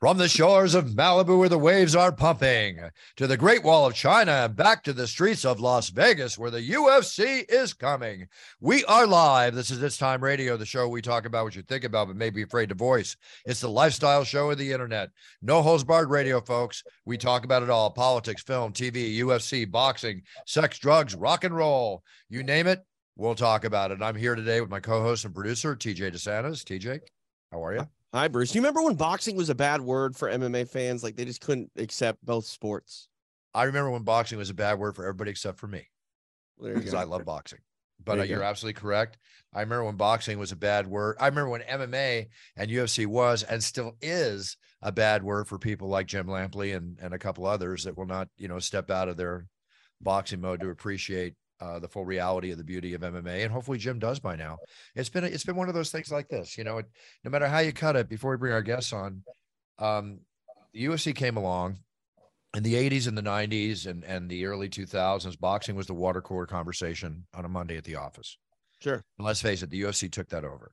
From the shores of Malibu where the waves are pumping, to the Great Wall of China, and back to the streets of Las Vegas where the UFC is coming. We are live. This is It's Time Radio, the show we talk about what you think about but may be afraid to voice. It's the lifestyle show of the internet. No holds barred radio, folks. We talk about it all politics, film, TV, UFC, boxing, sex, drugs, rock and roll. You name it, we'll talk about it. I'm here today with my co host and producer, TJ DeSantis. TJ, how are you? Hi, Bruce. Do you remember when boxing was a bad word for MMA fans? Like they just couldn't accept both sports. I remember when boxing was a bad word for everybody except for me because I love boxing. But There uh, you you're absolutely correct. I remember when boxing was a bad word. I remember when MMA and UFC was and still is a bad word for people like Jim Lampley and, and a couple others that will not, you know, step out of their boxing mode to appreciate uh, the full reality of the beauty of MMA. And hopefully Jim does by now. It's been it's been one of those things like this, you know, it, no matter how you cut it. Before we bring our guests on, um, the UFC came along in the 80s and the 90s and, and the early 2000s, boxing was the water cooler conversation on a Monday at the office. Sure. And let's face it, the UFC took that over,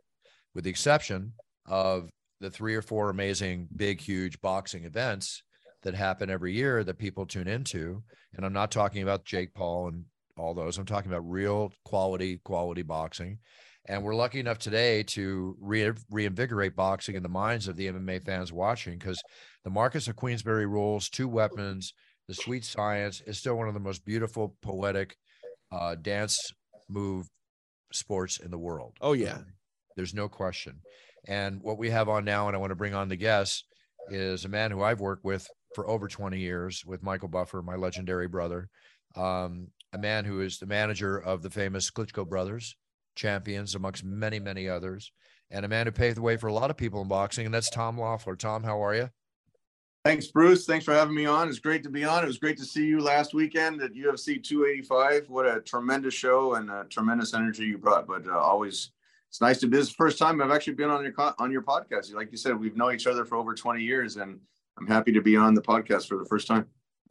with the exception of the three or four amazing, big, huge boxing events that happen every year that people tune into. And I'm not talking about Jake Paul and all those. I'm talking about real quality, quality boxing. And we're lucky enough today to re- reinvigorate boxing in the minds of the MMA fans watching because the Marquess of Queensberry rules, two weapons, the sweet science is still one of the most beautiful, poetic uh, dance move sports in the world. Oh, yeah. There's no question. And what we have on now, and I want to bring on the guests, is a man who I've worked with for over 20 years with Michael Buffer, my legendary brother, um, a man who is the manager of the famous Klitschko brothers, champions amongst many, many others, and a man who paved the way for a lot of people in boxing, and that's Tom Loeffler. Tom, how are you? Thanks, Bruce. Thanks for having me on. It's great to be on. It was great to see you last weekend at UFC 285. What a tremendous show and a tremendous energy you brought. But uh, always, it's nice to be. This is the first time I've actually been on your on your podcast. Like you said, we've known each other for over 20 years, and I'm happy to be on the podcast for the first time.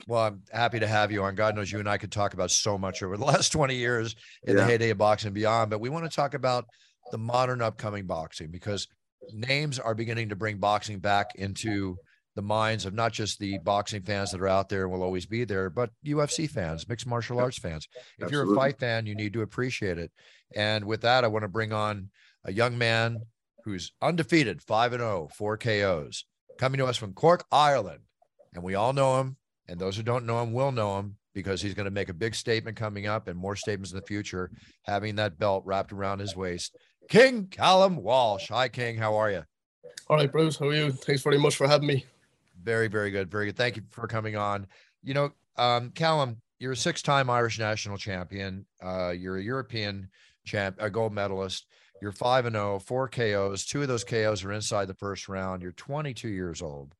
Well, I'm happy to have you on. God knows you and I could talk about so much over the last 20 years in the heyday of boxing and beyond, but we want to talk about the modern upcoming boxing because names are beginning to bring boxing back into the minds of not just the boxing fans that are out there and will always be there, but UFC fans, mixed martial arts fans. If you're a fight fan, you need to appreciate it. And with that, I want to bring on a young man who's undefeated, 5 and 0, 4 KOs, coming to us from Cork, Ireland. And we all know him. And those who don't know him will know him because he's going to make a big statement coming up and more statements in the future, having that belt wrapped around his waist. King Callum Walsh. Hi, King. How are you? All right, Bruce, how are you? Thanks very much for having me. Very, very good. Very good. Thank you for coming on. You know, um, Callum, you're a six-time Irish national champion. Uh, you're a European champ, a gold medalist. You're five and zero, four KOs. Two of those KOs are inside the first round. You're 22 years old.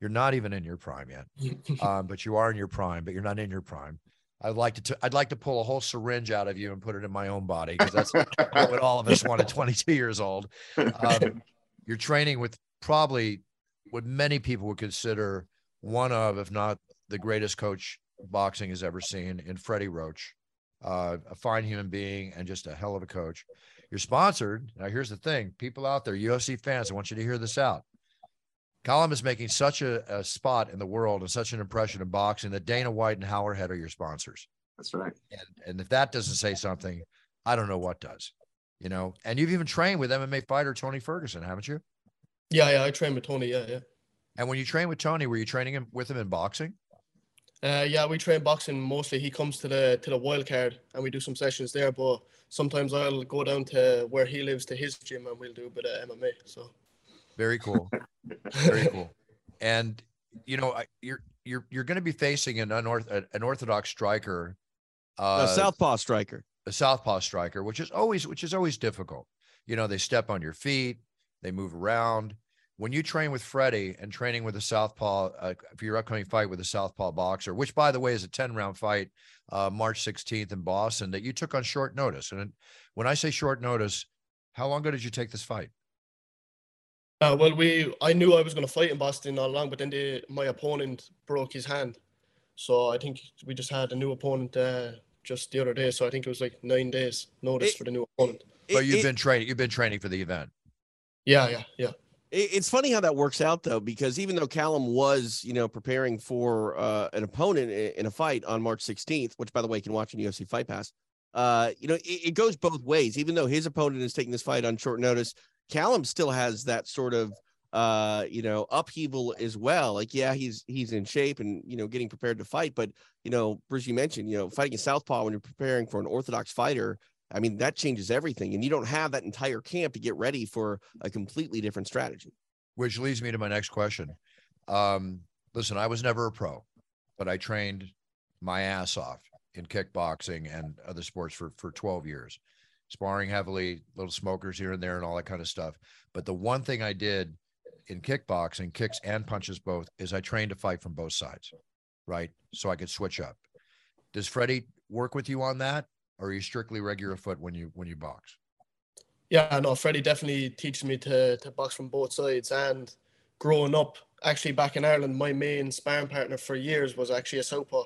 You're not even in your prime yet, um, but you are in your prime. But you're not in your prime. I'd like to. I'd like to pull a whole syringe out of you and put it in my own body because that's what all of us want at 22 years old. Um, you're training with probably what many people would consider one of, if not the greatest coach boxing has ever seen in Freddie Roach, uh, a fine human being and just a hell of a coach. You're sponsored. Now, here's the thing people out there, UFC fans, I want you to hear this out. Colin is making such a, a spot in the world and such an impression in boxing that Dana White and Howler Head are your sponsors. That's right. And, and if that doesn't say something, I don't know what does. You know, and you've even trained with MMA fighter Tony Ferguson, haven't you? Yeah, yeah, I train with Tony. Yeah, yeah. And when you train with Tony, were you training him with him in boxing? Uh, yeah, we train boxing mostly. He comes to the to the wild card and we do some sessions there. But sometimes I'll go down to where he lives to his gym and we'll do a bit of MMA. So Very cool. Very cool. And you know, you're you're you're going to be facing an unorth an unorthodox striker. A Uh, southpaw striker. a southpaw striker, which is always which is always difficult. You know, they step on your feet, they move around. When you train with Freddie and training with a southpaw uh, for your upcoming fight with a southpaw boxer, which by the way is a 10 round fight, uh, March 16th in Boston, that you took on short notice. And when I say short notice, how long ago did you take this fight? Uh, well, we I knew I was going to fight in Boston all along, but then the, my opponent broke his hand, so I think we just had a new opponent uh, just the other day. So I think it was like nine days notice It- for the new opponent. But you've it- been training. You've been training for the event. Yeah, yeah, yeah. It- It's funny how that works out though, because even though Callum was, you know, preparing for uh, an opponent i- in a fight on March 16th, which by the way you can watch on UFC Fight Pass, uh, you know, it, it goes both ways. Even though his opponent is taking this fight on short notice, Callum still has that sort of, uh, you know, upheaval as well. Like, yeah, he's he's in shape and you know getting prepared to fight, but you know, Bruce, you mentioned, you know, fighting a southpaw when you're preparing for an orthodox fighter. I mean, that changes everything, and you don't have that entire camp to get ready for a completely different strategy. which leads me to my next question. Um, listen, I was never a pro, but I trained my ass off in kickboxing and other sports for for 12 years, sparring heavily, little smokers here and there, and all that kind of stuff. But the one thing I did in kickboxing, kicks and punches both, is I trained to fight from both sides, right? So I could switch up. Does Freddie work with you on that, or are you strictly regular foot when you when you box? Yeah, no, Freddie definitely teaches me to to box from both sides. And growing up, actually back in Ireland, my main sparring partner for years was actually a southpaw.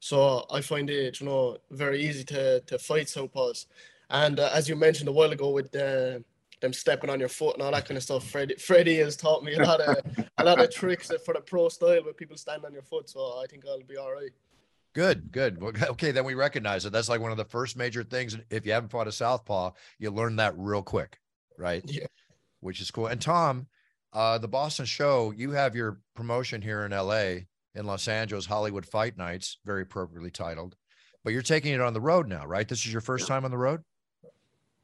So I find it, you know, very easy to to fight southpaws. And uh, as you mentioned a while ago with uh, them stepping on your foot and all that kind of stuff, Freddie Freddie has taught me a lot of a lot of tricks for the pro style where people stand on your foot. So I think I'll be all right. Good, good. Okay, then we recognize it. That's like one of the first major things. If you haven't fought a southpaw, you learn that real quick, right? Yeah. Which is cool. And Tom, uh, the Boston show, you have your promotion here in LA, in Los Angeles, Hollywood Fight Nights, very appropriately titled. But you're taking it on the road now, right? This is your first time on the road?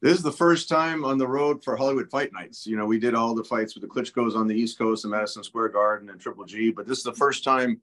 This is the first time on the road for Hollywood Fight Nights. You know, we did all the fights with the Klitschko's on the East Coast and Madison Square Garden and Triple G, but this is the first time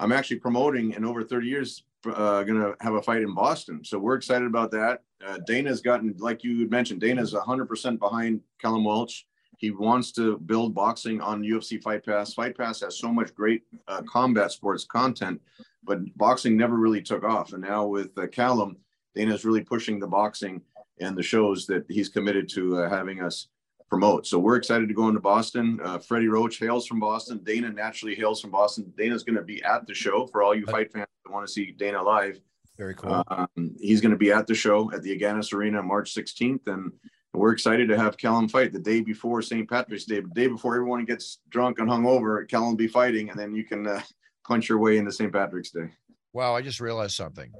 I'm actually promoting in over 30 years. Uh, going to have a fight in Boston, so we're excited about that. Uh, Dana's gotten, like you mentioned, Dana's 100% behind Callum Walsh. He wants to build boxing on UFC Fight Pass. Fight Pass has so much great uh, combat sports content, but boxing never really took off. And now with uh, Callum, Dana's really pushing the boxing and the shows that he's committed to uh, having us promote. So we're excited to go into Boston. Uh, Freddie Roach hails from Boston. Dana naturally hails from Boston. Dana's going to be at the show for all you fight fans that want to see Dana live. Very cool. Um, he's going to be at the show at the Agganis Arena March 16th, and we're excited to have Callum fight the day before St. Patrick's Day, the day before everyone gets drunk and hungover. Callum be fighting, and then you can uh, punch your way into St. Patrick's Day. Wow, I just realized something.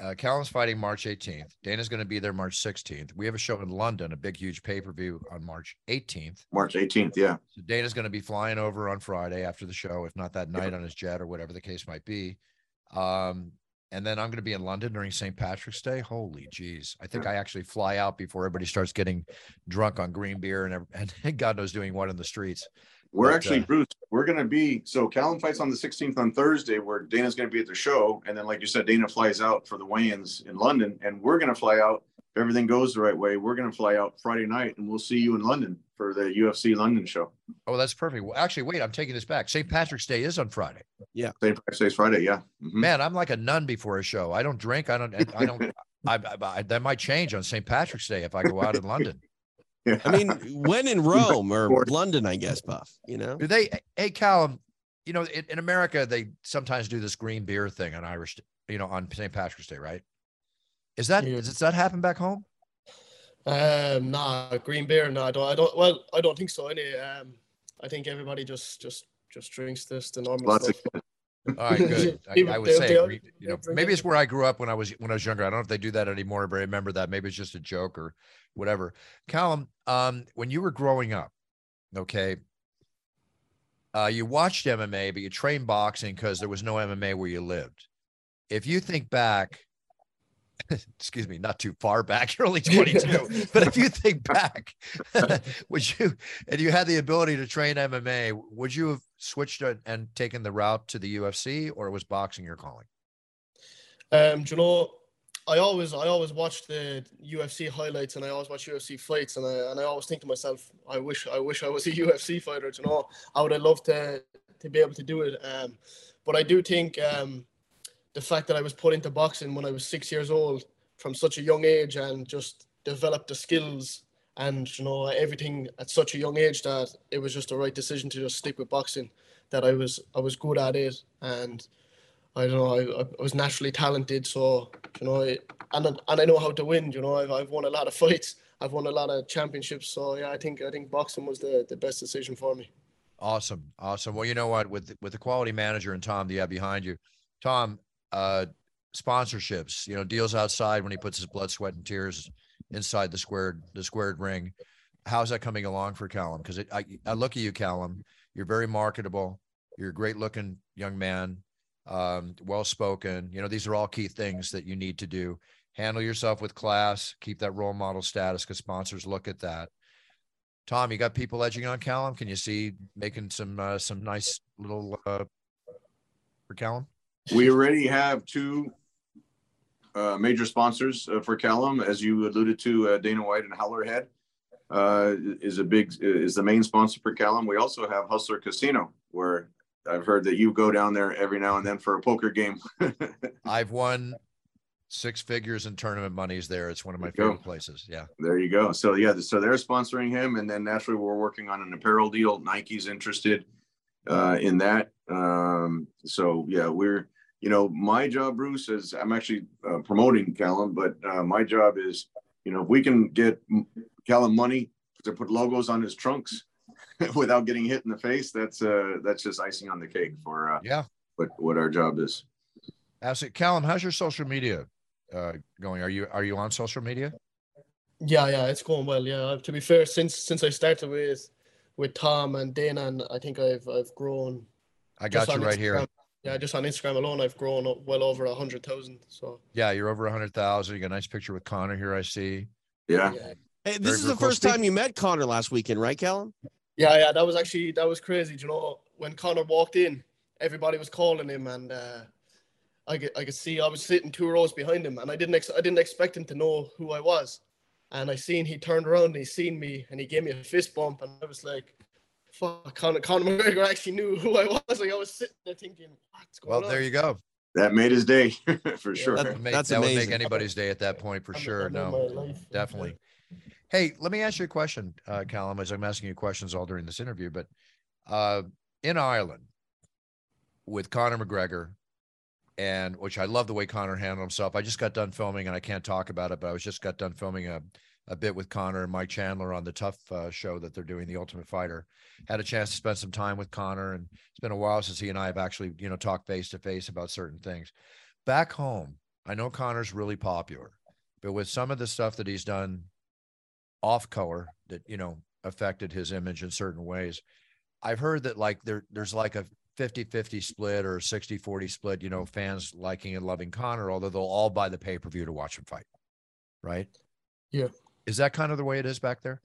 Uh, Callum's fighting March 18th. Dana's going to be there March 16th. We have a show in London, a big, huge pay per view on March 18th. March 18th, yeah. So Dana's going to be flying over on Friday after the show, if not that night on his jet or whatever the case might be. Um, and then I'm going to be in London during St. Patrick's Day. Holy jeez. I think I actually fly out before everybody starts getting drunk on green beer and, and God knows doing what in the streets. We're But, actually uh, Bruce. We're going to be so Callum fights on the 16th on Thursday, where Dana's going to be at the show, and then like you said, Dana flies out for the weigh-ins in London, and we're going to fly out. If everything goes the right way, we're going to fly out Friday night, and we'll see you in London for the UFC London show. Oh, that's perfect. Well, actually, wait, I'm taking this back. St. Patrick's Day is on Friday. Yeah. St. Patrick's Day is Friday, yeah. Mhm. Man, I'm like a nun before a show. I don't drink. I don't, I don't, I, I, I, that might change on St. Patrick's Day if I go out in London. Yeah. I mean, when in Rome or London, I guess, Buff. You know, Do they, hey, Callum, you know, in, in America, they sometimes do this green beer thing on Irish, you know, on St. Patrick's Day, right? Is that, Yeah. does that happen back home? Um, nah, green beer. No, I don't. I don't. Well, I don't think so. Anyway, um, I think everybody just just just drinks this the normal Lots of. All right, good. I, I would say, you know, maybe it's where I grew up when I was when I was younger. I don't know if they do that anymore, but I remember that. Maybe it's just a joke or whatever. Callum, um, when you were growing up, okay, uh, you watched MMA, but you trained boxing because there was no MMA where you lived. If you think back, excuse me, not too far back, you're only 22, but if you think back, would you, and you had the ability to train MMA, would you have switched it and taken the route to the UFC or was boxing your calling? Um, do you know, I always I always watch the UFC highlights and I always watch UFC fights and I and I always think to myself, I wish I wish I was a UFC fighter. You know, I would have loved to to be able to do it. Um, but I do think um, the fact that I was put into boxing when I was six years old from such a young age and just developed the skills and you know everything at such a young age that it was just the right decision to just stick with boxing. That I was I was good at it and I don't know I, I was naturally talented. So you know and and I know how to win. You know I've I've won a lot of fights. I've won a lot of championships. So yeah, I think I think boxing was the the best decision for me. Awesome, awesome. Well, you know what? With with the quality manager and Tom Diab behind you, Tom, uh, sponsorships, you know, deals outside when he puts his blood, sweat, and tears inside the squared the squared ring. How's that coming along for Callum? Because I, I look at you, Callum. You're very marketable. You're a great looking young man, um, well spoken. You know, these are all key things that you need to do. Handle yourself with class. Keep that role model status because sponsors look at that. Tom, you got people edging on Callum. Can you see making some uh, some nice little uh, for Callum? We already have two uh, major sponsors uh, for Callum, as you alluded to. Uh, Dana White and Howlerhead uh, is a big is the main sponsor for Callum. We also have Hustler Casino, where I've heard that you go down there every now and then for a poker game. I've won six figures in tournament monies there. It's one of my favorite go. places. Yeah. There you go. So yeah, so they're sponsoring him, and then naturally we're working on an apparel deal. Nike's interested uh, in that. Um, so yeah, we're you know, my job, Bruce, is I'm actually uh, promoting Callum, but uh, my job is, you know, if we can get Callum money to put logos on his trunks without getting hit in the face, that's uh, that's just icing on the cake for uh, yeah, what what our job is. Absolutely, Callum. How's your social media uh, going? Are you are you on social media? Yeah, yeah, it's going well. Yeah, to be fair, since since I started with with Tom and Dana, and I think I've I've grown. I got you right Instagram. here. Yeah, just on Instagram alone, I've grown up well over a hundred thousand. So yeah, you're over a hundred thousand. You got a nice picture with Conor here. I see. Yeah. yeah. Hey, this Very is the first time you met Conor last weekend, right, Callum? Yeah, yeah, that was actually that was crazy. you know, when Conor walked in, everybody was calling him, and uh, I could I could see I was sitting two rows behind him, and I didn't ex- I didn't expect him to know who I was, and I seen he turned around and he seen me, and he gave me a fist bump, and I was like, fuck, Conor, Conor McGregor actually knew who I was. Like I was sitting there thinking, what's going well, on? Well, there you go. That made his day for yeah, sure. That, would make, that would make anybody's day at that point for I'm, sure. I'm no, definitely. Hey, let me ask you a question, uh, Callum, as I'm asking you questions all during this interview. But uh, in Ireland, with Conor McGregor, and which I love the way Conor handled himself. I just got done filming, and I can't talk about it, but I was just got done filming a a bit with Conor and Mike Chandler on the Tough uh, show that they're doing, The Ultimate Fighter. Had a chance to spend some time with Conor, and it's been a while since he and I have actually, you know, talked face to face about certain things. Back home, I know Conor's really popular, but with some of the stuff that he's done off color that you know affected his image in certain ways, I've heard that like there there's like a 50-50 split or 60-40 split, you know, fans liking and loving Conor, although they'll all buy the pay-per-view to watch him fight. Right. Yeah. Is that kind of the way it is back there?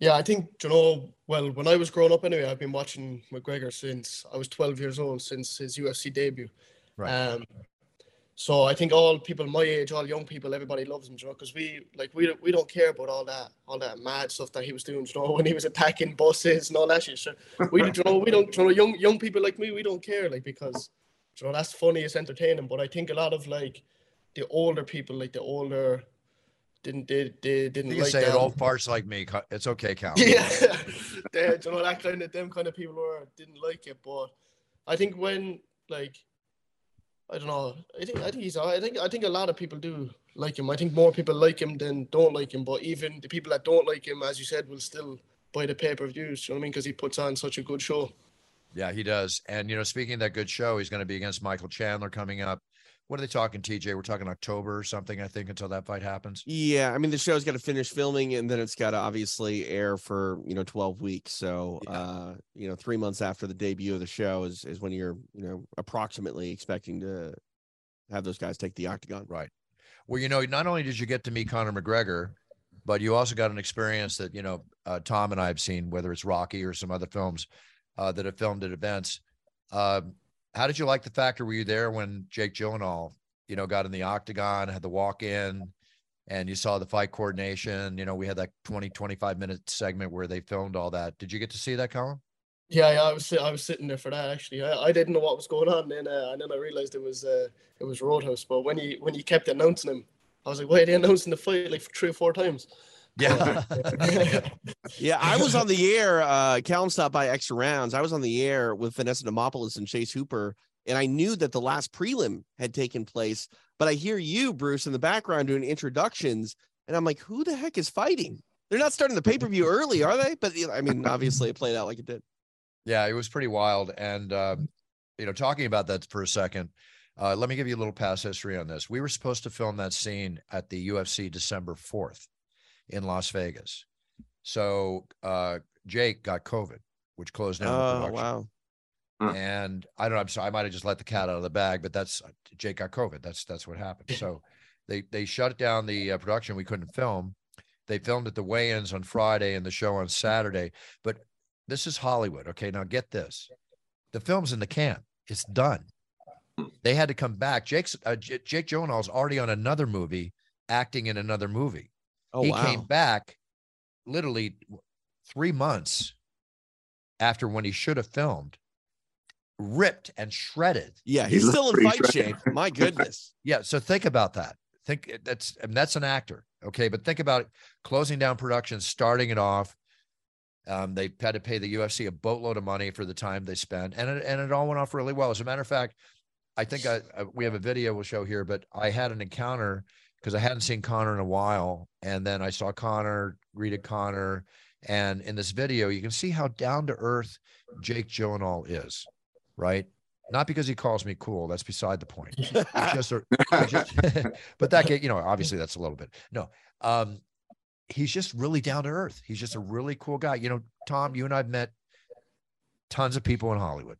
Yeah, I think you know. Well, when I was growing up, anyway, I've been watching McGregor since I was 12 years old, since his UFC debut. Right. Um, so I think all people my age, all young people, everybody loves him, you know, because we like we we don't care about all that all that mad stuff that he was doing, you know, when he was attacking buses and all that shit. So we you know we don't you know young young people like me, we don't care like because you know that's funny, it's entertaining. But I think a lot of like the older people, like the older didn't they, they didn't you like say them. it all farts like me. It's okay, Cal. Yeah, they, you know that kind of them kind of people who didn't like it. But I think when like I don't know, I think I think he's I think I think a lot of people do like him. I think more people like him than don't like him. But even the people that don't like him, as you said, will still buy the pay per views. You know what I mean? Because he puts on such a good show. Yeah, he does. And you know, speaking of that good show, he's going to be against Michael Chandler coming up what are they talking, TJ? We're talking October or something, I think, until that fight happens. Yeah, I mean the show's got to finish filming and then it's got to obviously air for you know 12 weeks. So yeah. uh, you know, three months after the debut of the show is is when you're you know approximately expecting to have those guys take the octagon. Right. Well, you know, not only did you get to meet Conor McGregor, but you also got an experience that you know uh, Tom and I have seen, whether it's Rocky or some other films uh, that have filmed at events. Uh, how did you like the factor? Were you there when Jake Gyllenhaal you know, got in the octagon, had the walk in, and you saw the fight coordination. You know, we had that 20, 25 minute segment where they filmed all that. Did you get to see that, Colin? Yeah, yeah, I was I was sitting there for that actually. I, I didn't know what was going on, and uh, and then I realized it was uh, it was Roadhouse. But when he when he kept announcing him, I was like, why are they announcing the fight like three or four times? Yeah. yeah, I was on the air. Uh, Callum stopped by extra rounds. I was on the air with Vanessa Demopoulos and Chase Hooper, and I knew that the last prelim had taken place. But I hear you, Bruce, in the background doing introductions, and I'm like, who the heck is fighting? They're not starting the pay per view early, are they? But I mean, obviously, it played out like it did. Yeah, it was pretty wild. And uh, you know, talking about that for a second, uh, let me give you a little past history on this. We were supposed to film that scene at the UFC December 4th in Las Vegas. So uh, Jake got COVID, which closed down. Oh, the production. wow. And I don't know. I'm sorry. I might have just let the cat out of the bag, but that's Jake got COVID. That's that's what happened. So they they shut down the uh, production. We couldn't film. They filmed at the weigh-ins on Friday and the show on Saturday. But this is Hollywood. Okay, now get this: the film's in the can. It's done. They had to come back. Jake's uh, J- Jake Gyllenhaal's already on another movie, acting in another movie Oh, he wow. came back literally three months after when he should have filmed, ripped and shredded. yeah, he's looked still in fight shredded. shape. My goodness. Yeah. So think about that. Think that's and that's an actor. Okay. But think about closing down production, starting it off. Um, they had to pay the UFC a boatload of money for the time they spent, and it, and it all went off really well. As a matter of fact, I think I, I we have a video we'll show here, but I had an encounter because I hadn't seen Conor in a while, and then I saw Conor, greeted Conor, and in this video you can see how down to earth Jake Gyllenhaal is, right? Not because he calls me cool. That's beside the point. Just, a, just but that get you know obviously that's a little bit no. Um, he's just really down to earth. He's just a really cool guy. You know, Tom, you and I've met tons of people in Hollywood.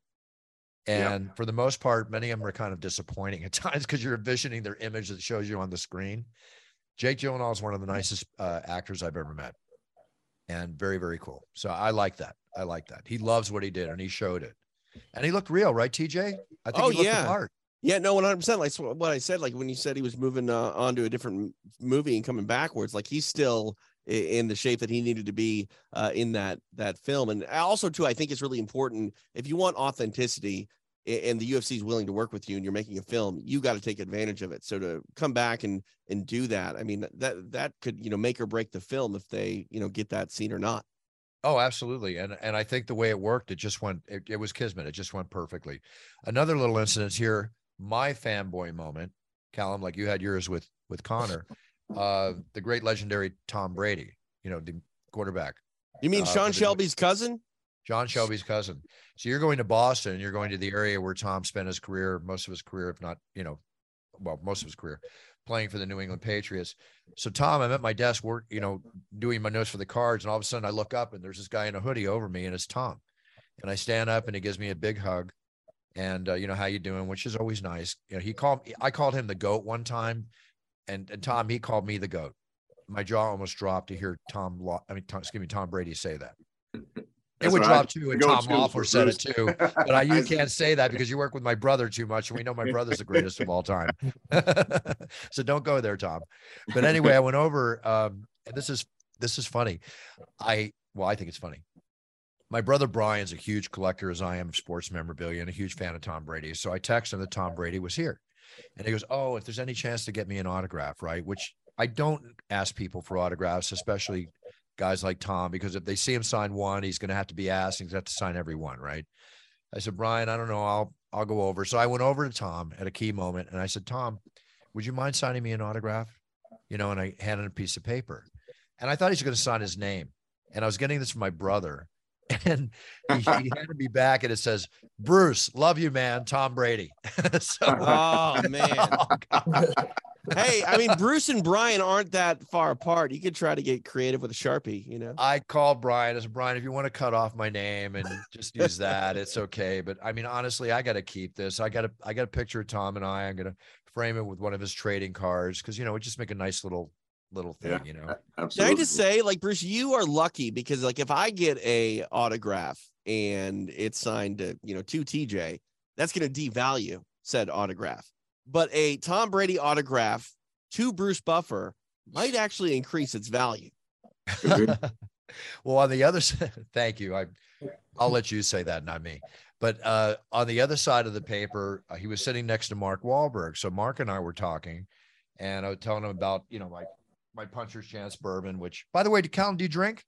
And for the most part, many of them are kind of disappointing at times because you're envisioning their image that shows you on the screen. Jake Gyllenhaal is one of the nicest uh, actors I've ever met, and very, very cool. So I like that. I like that. He loves what he did, and he showed it. And he looked real, right, TJ? I think Oh, he looked yeah. the part. Yeah, no, one hundred percent. Like what I said, like when you said he was moving uh, on to a different movie and coming backwards, like he's still in the shape that he needed to be uh, in that that film. And also, too, I think it's really important if you want authenticity and the UFC is willing to work with you and you're making a film, you got to take advantage of it. So to come back and and do that, I mean that that could you know make or break the film if they you know get that scene or not. Oh, absolutely. And and I think the way it worked, it just went, it, it was Kismet. It just went perfectly. Another little incident here, my fanboy moment, Callum, like you had yours with with Conor, uh, the great legendary Tom Brady, you know, the quarterback, You mean Uh, Sean for the- Shelby's cousin? John Shelby's cousin. So you're going to Boston, you're going to the area where Tom spent his career, most of his career, if not, you know, well, most of his career playing for the New England Patriots. So Tom, I'm at my desk work, you know, doing my notes for the cards, and all of a sudden I look up and there's this guy in a hoodie over me, and it's Tom. And I stand up and he gives me a big hug. And uh, you know, how you doing? Which is always nice. You know, he called I called him the goat one time, and, and Tom, he called me the goat. My jaw almost dropped to hear Tom I mean, Tom, excuse me, Tom Brady say that. It would drop I- too, and Tom Loeffler said it too. But I, you can't say that because you work with my brother too much, and we know my brother's the greatest of all time. so don't go there, Tom. But anyway, I went over, um, and this is this is funny. I well, I think it's funny. My brother Brian's a huge collector, as I am, of sports memorabilia, and a huge fan of Tom Brady. So I texted him that Tom Brady was here, and he goes, "Oh, if there's any chance to get me an autograph, right?" Which I don't ask people for autographs, especially guys like Tom, because if they see him sign one, he's going to have to be asked. He's going to have to sign every one, right? I said, Brian, I don't know. I'll I'll go over. So I went over to Tom at a key moment, and I said, Tom, would you mind signing me an autograph? You know, and I handed him a piece of paper, and I thought he was going to sign his name, and I was getting this from my brother, and he, he handed me back, and it says, Bruce, love you, man, Tom Brady. so, Oh, oh man. Oh, God. Hey, I mean, Bruce and Brian aren't that far apart. You could try to get creative with a sharpie, you know. I call Brian. I said, Brian, if you want to cut off my name and just use that, it's okay. But I mean, honestly, I got to keep this. I got a, I got a picture of Tom and I. I'm gonna frame it with one of his trading cards because you know it just make a nice little little thing. Yeah. You know, Can Absolutely. I just say, like Bruce, you are lucky because, like, if I get a autograph and it's signed to, you know, to TJ, that's going to devalue said autograph. But a Tom Brady autograph to Bruce Buffer might actually increase its value. well, on the other side, thank you. I, I'll let you say that, not me. But uh, on the other side of the paper, uh, he was sitting next to Mark Wahlberg. So Mark and I were talking, and I was telling him about you know my my puncher's chance bourbon. Which, by the way, do Cal do you drink?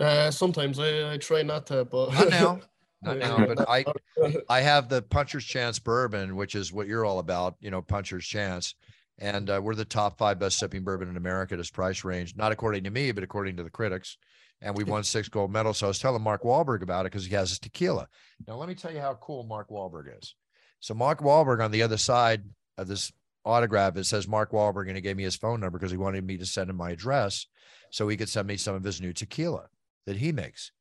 Uh, sometimes I, I try not to, but not now, not now. But I I have the puncher's chance bourbon, which is what you're all about. You know, puncher's chance. And uh, we're the top five best sipping bourbon in America at this price range, not according to me, but according to the critics and we won six gold medals. So I was telling Mark Wahlberg about it because he has his tequila. Now, let me tell you how cool Mark Wahlberg is. So Mark Wahlberg on the other side of this autograph, it says Mark Wahlberg, and he gave me his phone number because he wanted me to send him my address so he could send me some of his new tequila that he makes.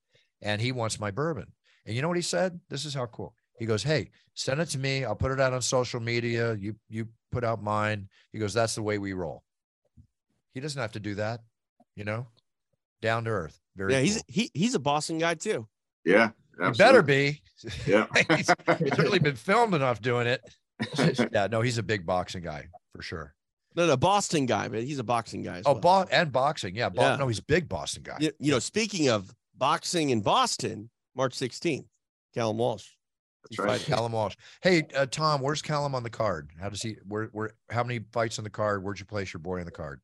And he wants my bourbon. And you know what he said? This is how cool. He goes, Hey, send it to me. I'll put it out on social media. You you put out mine. He goes, That's the way we roll. He doesn't have to do that, you know, down to earth. Very yeah, cool. he's he he's a Boston guy too. Yeah, absolutely. he better be. Yeah, he's certainly been filmed enough doing it. yeah, no, he's a big boxing guy for sure. No, no, Boston guy, but he's a boxing guy. oh, well. bo- and boxing, yeah, bo- yeah. No, he's a big Boston guy. You, you know, speaking of boxing in Boston, March 16th, Callum Walsh. That's right. Callum Walsh. Hey, uh, Tom, where's Callum on the card? How does he? Where? Where? How many fights on the card? Where'd you place your boy on the card?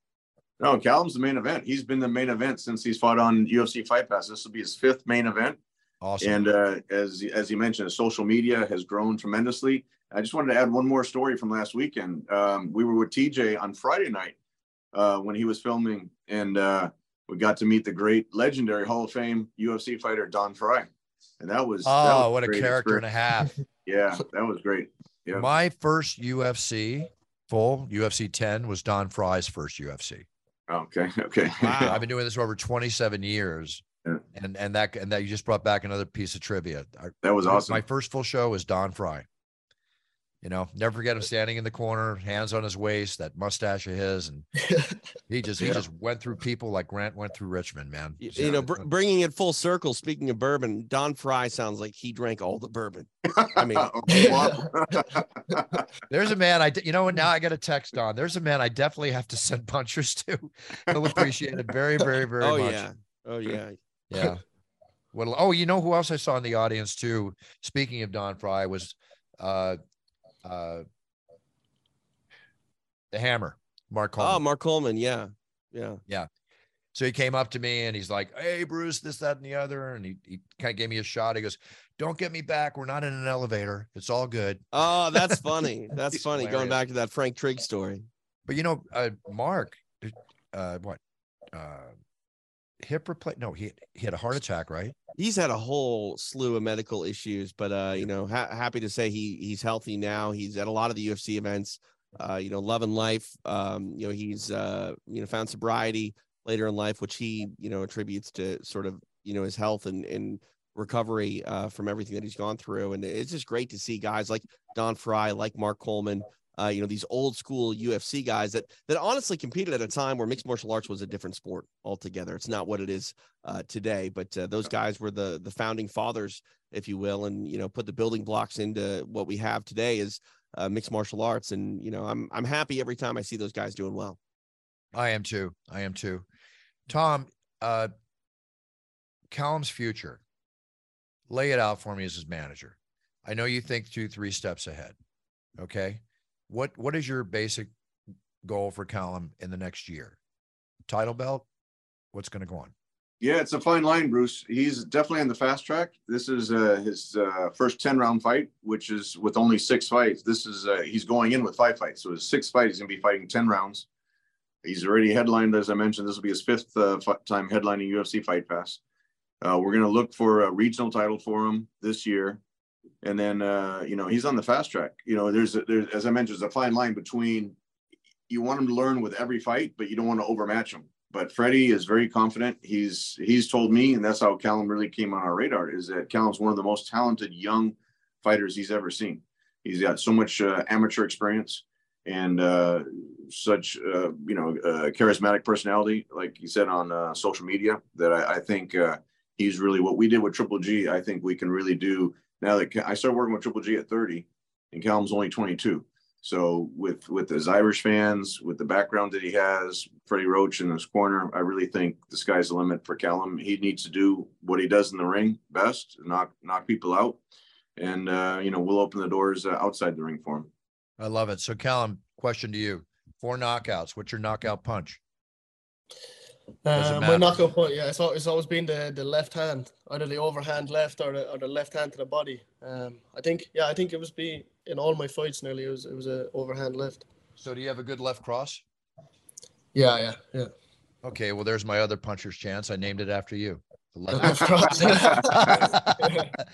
No, Callum's the main event. He's been the main event since he's fought on UFC Fight Pass. This will be his fifth main event. Awesome. And uh, as as you mentioned, social media has grown tremendously. I just wanted to add one more story from last weekend. Um, we were with TJ on Friday night uh, when he was filming, and uh, we got to meet the great, legendary Hall of Fame UFC fighter Don Frye, and that was oh, that was what a character experience. and a half! yeah, that was great. Yeah, my first UFC full UFC 10 was Don Frye's first UFC. Okay. Okay. Wow. I've been doing this for over 27 years. Yeah. And and that and that you just brought back another piece of trivia. That was awesome. My first full show was Don Frye. You know, never forget him standing in the corner, hands on his waist, that mustache of his, and he just he yeah. just went through people like Grant went through Richmond, man. You, you know, br- bringing it full circle. Speaking of bourbon, Don Frye sounds like he drank all the bourbon. I mean, there's a man I you know what now I got a text on. There's a man I definitely have to send punchers to. He'll appreciate it very, very, very oh, much. yeah. Oh yeah. Yeah. Well, oh, you know who else I saw in the audience too? Speaking of Don Frye was uh uh, the Hammer, Mark Coleman. Oh, Mark Coleman, yeah, yeah, yeah. So he came up to me and he's like, "Hey, Bruce, this, that, and the other," and he he kind of gave me a shot. He goes, "Don't get me back. We're not in an elevator. It's all good." Oh, that's funny. That's funny. Hilarious. Going back to that Frank Trigg story. But you know, uh, Mark, uh, what? Uh, hip replace? No, he he had a heart attack, right? He's had a whole slew of medical issues, but uh, you know, ha- happy to say he he's healthy now. He's at a lot of the UFC events. Uh, you know, loving life. Um, you know, he's uh, you know, found sobriety later in life, which he you know attributes to sort of you know his health and and recovery uh, from everything that he's gone through. And it's just great to see guys like Don Frye, like Mark Coleman, uh, you know, these old school UFC guys that that honestly competed at a time where mixed martial arts was a different sport altogether. It's not what it is uh, today, but uh, those guys were the the founding fathers, if you will, and you know, put the building blocks into what we have today is uh, mixed martial arts. And you know, I'm I'm happy every time I see those guys doing well. I am too. I am too. Tom, uh, Callum's future. Lay it out for me as his manager. I know you think two, three steps ahead. Okay what what is your basic goal for Callum in the next year? Title belt? What's going to go on? Yeah, it's a fine line, Bruce. He's definitely on the fast track. This is uh, his uh, first ten round fight, which is with only six fights. This is uh, he's going in with five fights, so his six fight he's gonna be fighting ten rounds. He's already headlined, as I mentioned. This will be his fifth uh, time headlining UFC Fight Pass. Uh, we're gonna look for a regional title for him this year and then uh, you know he's on the fast track. You know, there's a, there's as I mentioned, there's a fine line between you want him to learn with every fight, but you don't want to overmatch him. But Freddie is very confident. He's he's told me, and that's how Callum really came on our radar. Is that Callum's one of the most talented young fighters he's ever seen. He's got so much uh, amateur experience and uh, such uh, you know charismatic personality, like you said on uh, social media, that I, I think uh, he's really what we did with Triple G. I think we can really do now that I started working with Triple G at 30 and Callum's only 22. So with with his Irish fans, with the background that he has, Freddie Roach in his corner, I really think the sky's the limit for Callum. He needs to do what he does in the ring best, knock knock people out, and uh, you know we'll open the doors uh, outside the ring for him. I love it. So Callum, question to you: Four knockouts. What's your knockout punch? Uh, my knockout point, yeah, it's, it's always been the, the left hand, either the overhand left or the, or the left hand to the body. Um, I think, yeah, I think it was be in all my fights nearly. It was it was a overhand left. So do you have a good left cross? Yeah, yeah, yeah. Okay, well, there's my other puncher's chance. I named it after you. Left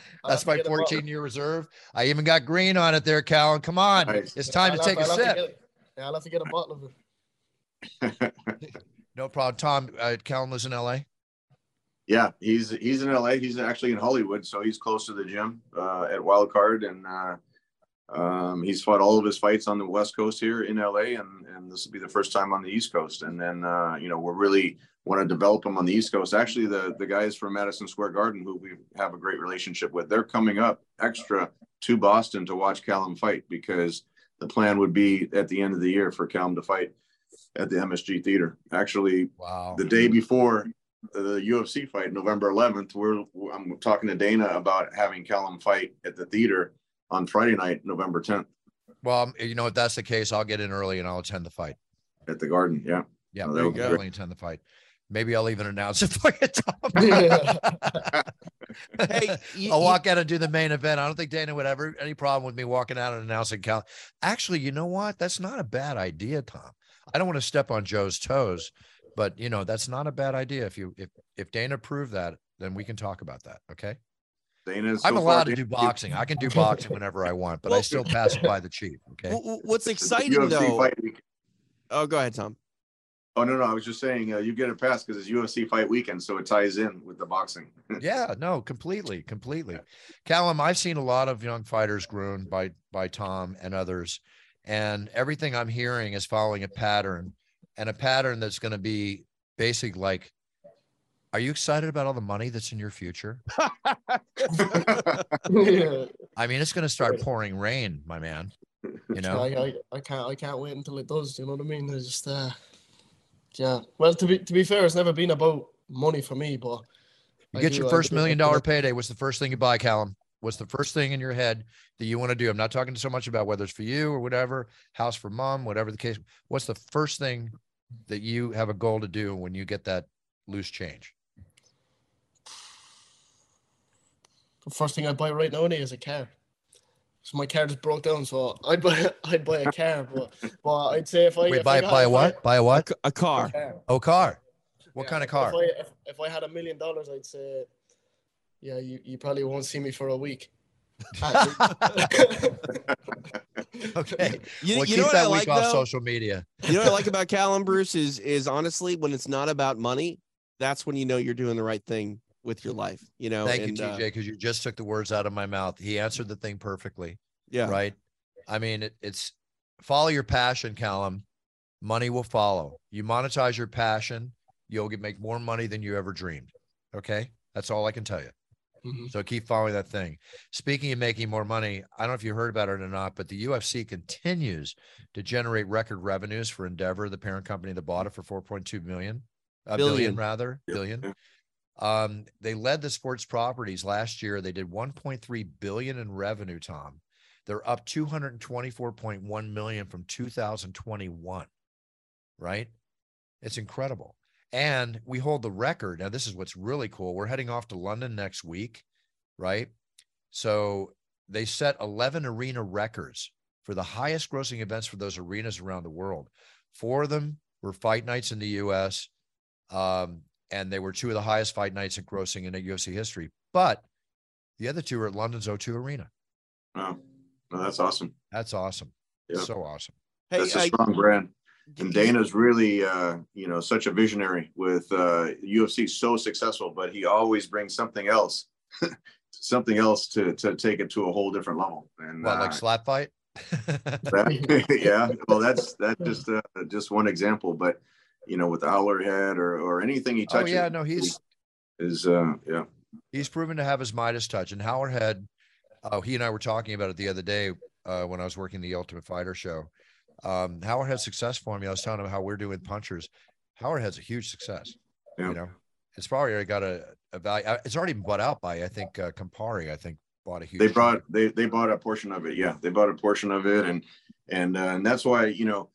That's my 14 year reserve. I even got green on it there, Callan. Come on. Nice. It's time to take a sip. To yeah, I'll have to get a bottle of it. no problem. Tom, uh, Callan lives in LA. Yeah, he's he's in LA. He's actually in Hollywood, so he's close to the gym uh, at Wildcard, and uh, um, he's fought all of his fights on the West Coast here in LA, and, and this will be the first time on the East Coast. And then, uh, you know, we're really want to develop him on the East Coast. Actually, the the guys from Madison Square Garden, who we have a great relationship with, they're coming up extra to Boston to watch Callum fight because the plan would be at the end of the year for Callum to fight at the MSG Theater. Actually, wow. the day before the UFC fight, November 11th, we're I'm talking to Dana about having Callum fight at the theater on Friday night, November 10th. Well, um, you know, if that's the case, I'll get in early and I'll attend the fight at the Garden. Yeah. Yeah. There you go. Definitely attend the fight. Maybe I'll even announce it for you, Tom. hey, you, I'll walk you, out and do the main event. I don't think Dana would ever any problem with me walking out and announcing Cal. Actually, you know what? That's not a bad idea, Tom. I don't want to step on Joe's toes, but you know that's not a bad idea. If you if if Dana proved that, then we can talk about that. Okay. Dana's I'm allowed to do boxing. I can do boxing whenever I want, but well, I still pass by the chief. Okay. What's exciting though? Oh, go ahead, Tom. Oh no, no, I was just saying uh, you get a pass because it's UFC fight weekend, so it ties in with the boxing. yeah, no, completely, completely. Callum, I've seen a lot of young fighters groomed by by Tom and others, and everything I'm hearing is following a pattern, and a pattern that's going to be basic like are you excited about all the money that's in your future? I mean, it's going to start pouring rain, my man. You know, I, I, I, can't I can't wait until it does. You know what I mean? It's just uh, yeah. Well, to be to be fair, it's never been about money for me, but you get do, your first million dollar payday. What's the first thing you buy, Callum? What's the first thing in your head that you want to do? I'm not talking so much about whether it's for you or whatever, house for mom, whatever the case. What's the first thing that you have a goal to do when you get that loose change? the first thing I'd buy right now is a car. So my car just broke down, so I'd buy I'd buy a car. But but I'd say if I Wait, if buy I buy a what? Buy a what? A, car. A car. Oh, car. What yeah, kind of car? If I, if, if I had a million dollars, I'd say, yeah, you, you probably won't see me for a week. okay. You, well, you keep know that week like, off though? social media. You know what I like about Callum Bruce is is honestly when it's not about money, that's when you know you're doing the right thing with your life. You know. Thank and, you, TJ, because uh, you just took the words out of my mouth. He answered the thing perfectly. Yeah. Right. I mean, it, it's follow your passion, Callum. Money will follow. You monetize your passion, you'll get make more money than you ever dreamed. Okay, that's all I can tell you. Mm-hmm. So keep following that thing. Speaking of making more money, I don't know if you heard about it or not, but the UFC continues to generate record revenues for Endeavor, the parent company that bought it for 4.2 million, a billion, billion rather, billion. Um, they led the sports properties last year. They did 1.3 billion in revenue, Tom. They're up 224.1 million from 2021. Right? It's incredible. And we hold the record. Now, this is what's really cool. We're heading off to London next week, right? So they set 11 arena records for the highest grossing events for those arenas around the world. Four of them were fight nights in the US. Um, and they were two of the highest fight nights in grossing in UFC history. But the other two are at London's O2 Arena. Wow, oh, that's awesome. That's awesome. Yep. So awesome. Hey, that's a strong I, brand. And Dana's really, uh, you know, such a visionary with uh, UFC so successful, but he always brings something else, something else to to take it to a whole different level. And what, uh, like slap fight? that, yeah, well, that's that's just uh, just one example, but you know, with Howler head or or anything he touches. Oh yeah, no, he's is uh yeah. He's proven to have his Midas touch. And Howler head, oh, he and I were talking about it the other day. uh, when I was working the Ultimate Fighter show. Um, Howard has success for me. I was telling him how we're doing punchers. Howard has a huge success. Yeah. You know, it's probably already got a, a value. uh, It's already been bought out by I think uh, Campari. I think bought a huge. they bought they they bought a portion of it yeah they bought a portion of it and and uh, and that's why you know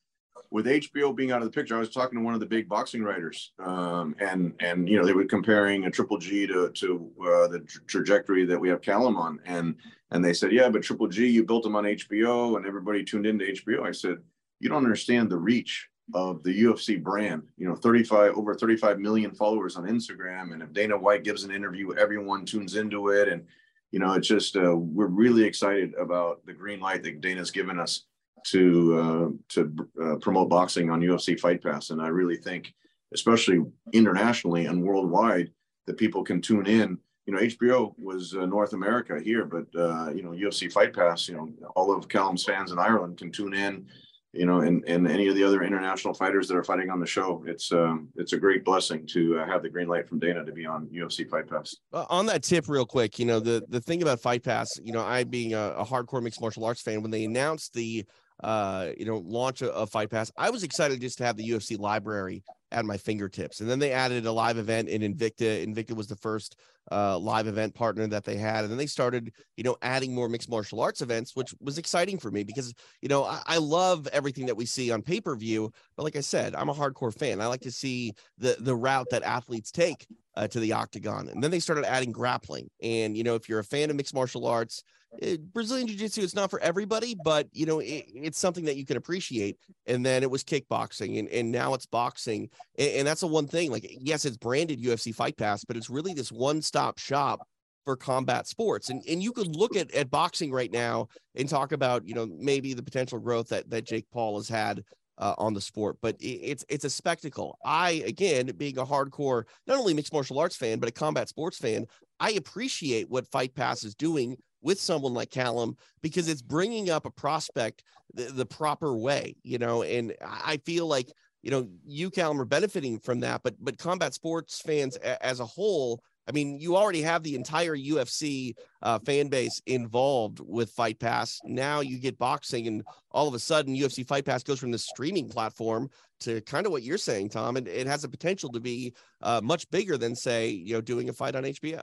with hbo being out of the picture i was talking to one of the big boxing writers um, and and you know they were comparing a triple g to to uh, the tra- trajectory that we have callum on and and they said yeah but triple g you built them on hbo and everybody tuned into hbo i said you don't understand the reach of the UFC brand. You know, 35 over 35 million followers on Instagram, and if Dana White gives an interview, everyone tunes into it, and you know, it's just uh, we're really excited about the green light that Dana's given us to uh, to uh, promote boxing on UFC Fight Pass, and I really think, especially internationally and worldwide, that people can tune in. You know, HBO was uh, North America here, but uh, you know, UFC Fight Pass, you know, all of Callum's fans in Ireland can tune in. You know, and and any of the other international fighters that are fighting on the show, it's um, it's a great blessing to uh, have the green light from Dana to be on UFC Fight Pass. Uh, on that tip, real quick, you know the the thing about Fight Pass, you know, I being a, a hardcore mixed martial arts fan, when they announced the uh you know launch of, of Fight Pass, I was excited just to have the UFC library at my fingertips, and then they added a live event in Invicta. Invicta was the first uh live event partner that they had, and then they started you know adding more mixed martial arts events, which was exciting for me because you know I, I love everything that we see on pay per view, but like I said, I'm a hardcore fan. I like to see the the route that athletes take uh, to the octagon. And then they started adding grappling. And, you know, if you're a fan of mixed martial arts, it, Brazilian Jiu Jitsu, it's not for everybody, but, you know, it, it's something that you can appreciate. And then it was kickboxing and, and now it's boxing. And, and that's the one thing, like, yes, it's branded UFC Fight Pass, but it's really this one stop shop for combat sports. And, and you could look at, at boxing right now and talk about, you know, maybe the potential growth that, that Jake Paul has had uh, on the sport, but it, it's it's a spectacle. I again, being a hardcore not only mixed martial arts fan but a combat sports fan, I appreciate what Fight Pass is doing with someone like Callum because it's bringing up a prospect the, the proper way, you know. And I feel like you know you Callum are benefiting from that, but but combat sports fans a, as a whole. I mean, you already have the entire UFC uh, fan base involved with Fight Pass. Now you get boxing, and all of a sudden, UFC Fight Pass goes from the streaming platform to kind of what you're saying, Tom, and it has the potential to be uh, much bigger than, say, you know, doing a fight on HBO.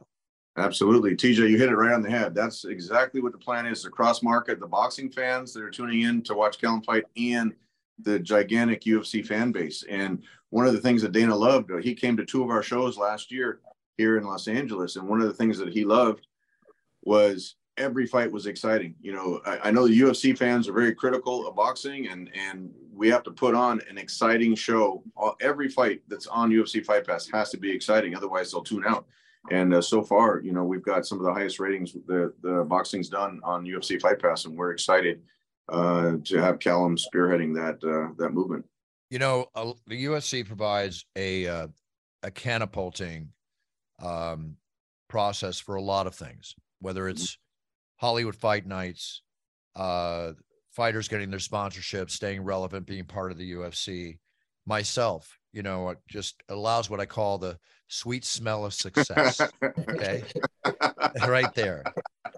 Absolutely. TJ, you hit it right on the head. That's exactly what the plan is to cross market the boxing fans that are tuning in to watch Callum fight and the gigantic UFC fan base. And one of the things that Dana loved, uh, he came to two of our shows last year here in Los Angeles. And one of the things that he loved was every fight was exciting. You know, I, I know the UFC fans are very critical of boxing and, and we have to put on an exciting show. All, every fight that's on UFC Fight Pass has to be exciting. Otherwise they'll tune out. And uh, so far, you know, we've got some of the highest ratings the the boxing's done on UFC Fight Pass, and we're excited uh, to have Callum spearheading that uh, that movement. You know, uh, the UFC provides a uh, a catapulting um, process for a lot of things, whether it's Hollywood fight nights, uh, fighters getting their sponsorships, staying relevant, being part of the UFC. Myself, you know, it just allows what I call the sweet smell of success. Okay, right there.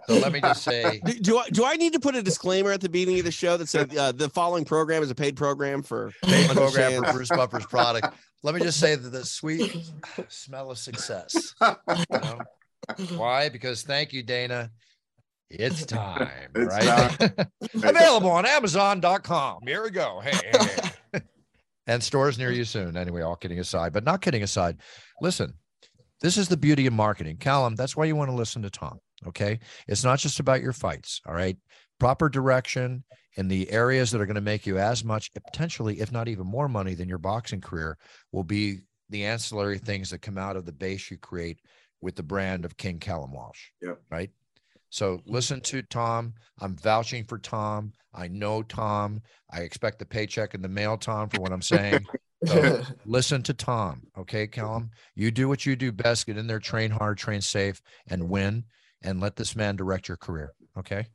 So let me just say, Do, do I do I need to put a disclaimer at the beginning of the show that said uh, the following program is a paid program for paid program for Bruce Buffer's product. Let me just say that the sweet smell of success. you know? Why? Because thank you, Dana. It's time, It's right? Available on Amazon.com. Here we go. Hey, hey, hey. And stores near you soon. Anyway, all kidding aside, but not kidding aside. Listen, this is the beauty of marketing. Callum, that's why you want to listen to Tom. Okay. It's not just about your fights. All right. Proper direction in the areas that are going to make you as much, potentially, if not even more money than your boxing career, will be the ancillary things that come out of the base you create with the brand of King Callum Walsh. Yeah. Right. So mm-hmm. listen to Tom. I'm vouching for Tom. I know Tom. I expect the paycheck in the mail, Tom, for what I'm saying. So listen to Tom. Okay, Callum. You do what you do best. Get in there, train hard, train safe, and win. And let this man direct your career. Okay.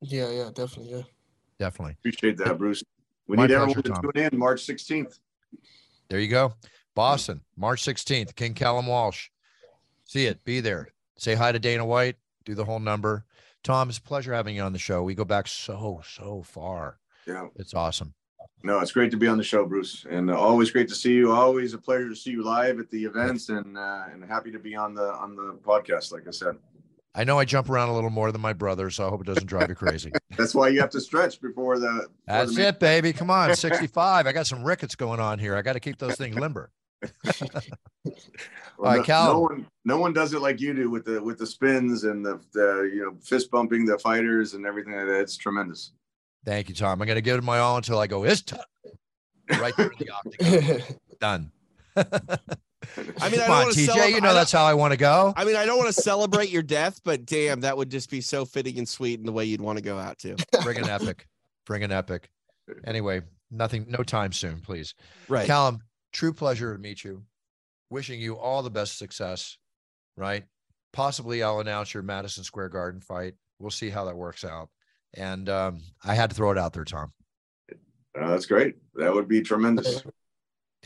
yeah, yeah, definitely, yeah. Definitely. Appreciate that, Bruce. We My need everyone to Tom. tune in March 16th. There you go. Boston, March 16th, King Callum Walsh. See it. Be there. Say hi to Dana White. Do the whole number. Tom, it's a pleasure having you on the show. We go back so, so far. Yeah. It's awesome. No, it's great to be on the show, Bruce, and uh, always great to see you. Always a pleasure to see you live at the events, and uh, and happy to be on the on the podcast. Like I said, I know I jump around a little more than my brother, so I hope it doesn't drive you crazy. that's why you have to stretch before the. Before That's the it, baby. Come on, 65. I got some rickets going on here. I got to keep those things limber. Well, All right, no, Cal. no one, no one does it like you do with the with the spins and the, the you know fist bumping the fighters and everything like that. It's tremendous. Thank you, Tom. I'm going to give it my all until I go, it's time. Right there in the octagon. Done. I mean, I Come don't on, TJ. celeb- you know that's how I want to go. I mean, I don't want to celebrate your death, but damn, that would just be so fitting and sweet in the way you'd want to go out to. Bring an epic. Bring an epic. Anyway, nothing, no time soon, please. Right. Callum, true pleasure to meet you. Wishing you all the best success, right? Possibly I'll announce your Madison Square Garden fight. We'll see how that works out. And um, I had to throw it out there, Tom. Uh, that's great. That would be tremendous.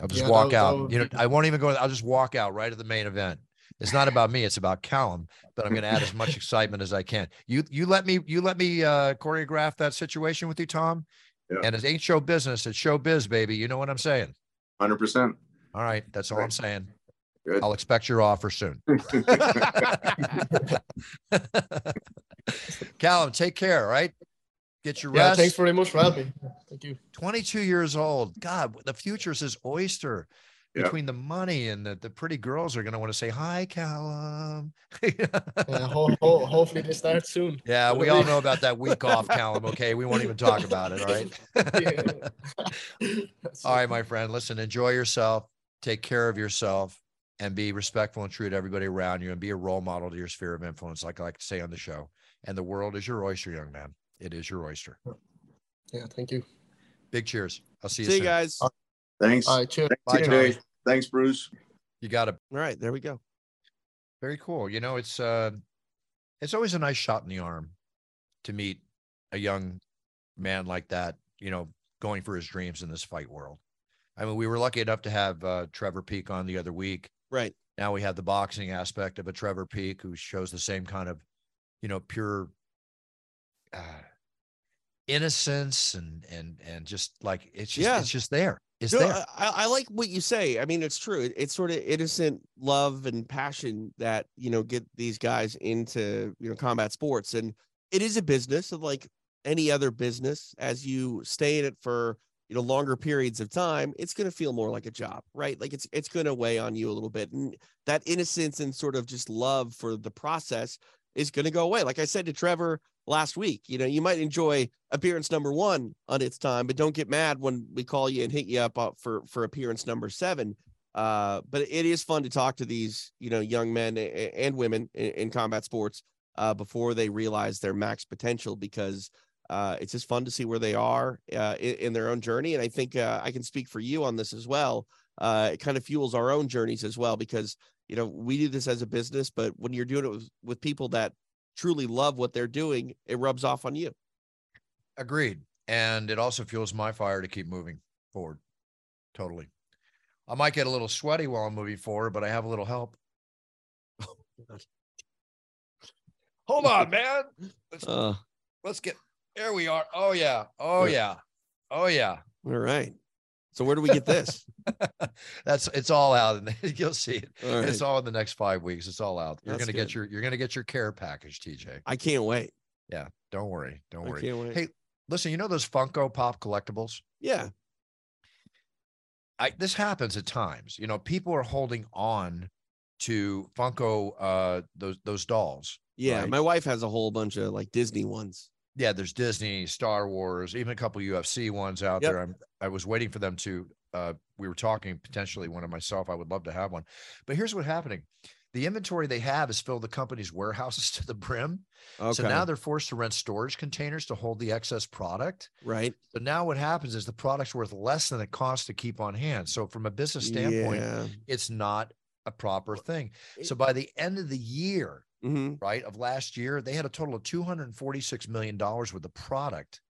I'll just Yeah, walk that- that out. would You know, be- I won't even go. I'll just walk out right at the main event. It's not about me. It's about Callum. But I'm going to add as much excitement as I can. You you let me you let me uh, choreograph that situation with you, Tom. Yeah. And it ain't show business. It's show biz, baby. You know what I'm saying? Hundred percent. All right, that's all I'm saying. Good. I'll expect your offer soon. Callum, take care. all Right, get your yeah, rest. thanks very much for having me. Thank you. 22 years old. God, the future's his oyster. Yeah. Between the money and the, the pretty girls are going to want to say, Hi, Callum. Yeah, ho- ho- hopefully they start soon. yeah, we all know about that week off, Callum. Okay. We won't even talk about it. All right. That's all it. right, my friend. Listen, enjoy yourself, take care of yourself, and be respectful and true to everybody around you and be a role model to your sphere of influence, like I like to say on the show. And the world is your oyster, young man. It is your oyster. Yeah, thank you. Big cheers. I'll see you See you soon. guys. Uh, Thanks. All right, cheers. Bye, Thanks, Tommy. TJ. Thanks, Bruce. You got to All right, there we go. Very cool. You know, it's uh it's always a nice shot in the arm to meet a young man like that, you know, going for his dreams in this fight world. I mean, we were lucky enough to have uh Trevor Peek on the other week. Right. Now we have the boxing aspect of a Trevor Peek who shows the same kind of, you know, pure uh innocence and and and just like it's just Yeah. it's just there. It's No, there. I, I like what you say. I mean, it's true. It- It's sort of innocent love and passion that you know get these guys into you know combat sports, and it is a business of like any other business. As you stay in it for you know longer periods of time, it's going to feel more like a job, right? Like it's it's going to weigh on you a little bit, and that innocence and sort of just love for the process is going to go away. Like I said to Trevor last week, you know, you might enjoy appearance number one on its time, but don't get mad when we call you and hit you up uh, for for appearance number seven. Uh, but it is fun to talk to these, you know, young men and women in, in combat sports uh, before they realize their max potential because uh, it's just fun to see where they are uh, in, in their own journey. And I think uh, I can speak for you on this as well. Uh, it kind of fuels our own journeys as well because you know we do this as a business, but when you're doing it with, with people that truly love what they're doing, it rubs off on you. Agreed. And it also fuels my fire to keep moving forward. Totally. I might get a little sweaty while I'm moving forward, but I have a little help. Hold on, man. Let's Uh, let's get there we are. Oh yeah. Oh yeah. Oh yeah. all right. So where do we get this? That's it's all out and you'll see it. All right. It's all in the next five weeks. It's all out. You're That's gonna good. get your you're gonna get your care package, TJ. I can't wait. Yeah, don't worry. Don't I worry. Hey, listen, you know those Funko Pop collectibles? Yeah. I this happens at times. You know, people are holding on to Funko uh those those dolls. Yeah. Right. My wife has a whole bunch of like Disney ones. Yeah, there's Disney, Star Wars, even a couple UFC ones out Yep. there. I'm I was waiting for them to uh we were talking potentially one of myself. I would love to have one. But here's what's happening. The inventory they have is filled the company's warehouses to the brim. Okay. So now they're forced to rent storage containers to hold the excess product. right. So now what happens is the product's worth less than it costs to keep on hand. So from a business standpoint, Yeah. it's not a proper thing. So by the end of the year, hmm right, of last year, they had a total of $246 million worth of product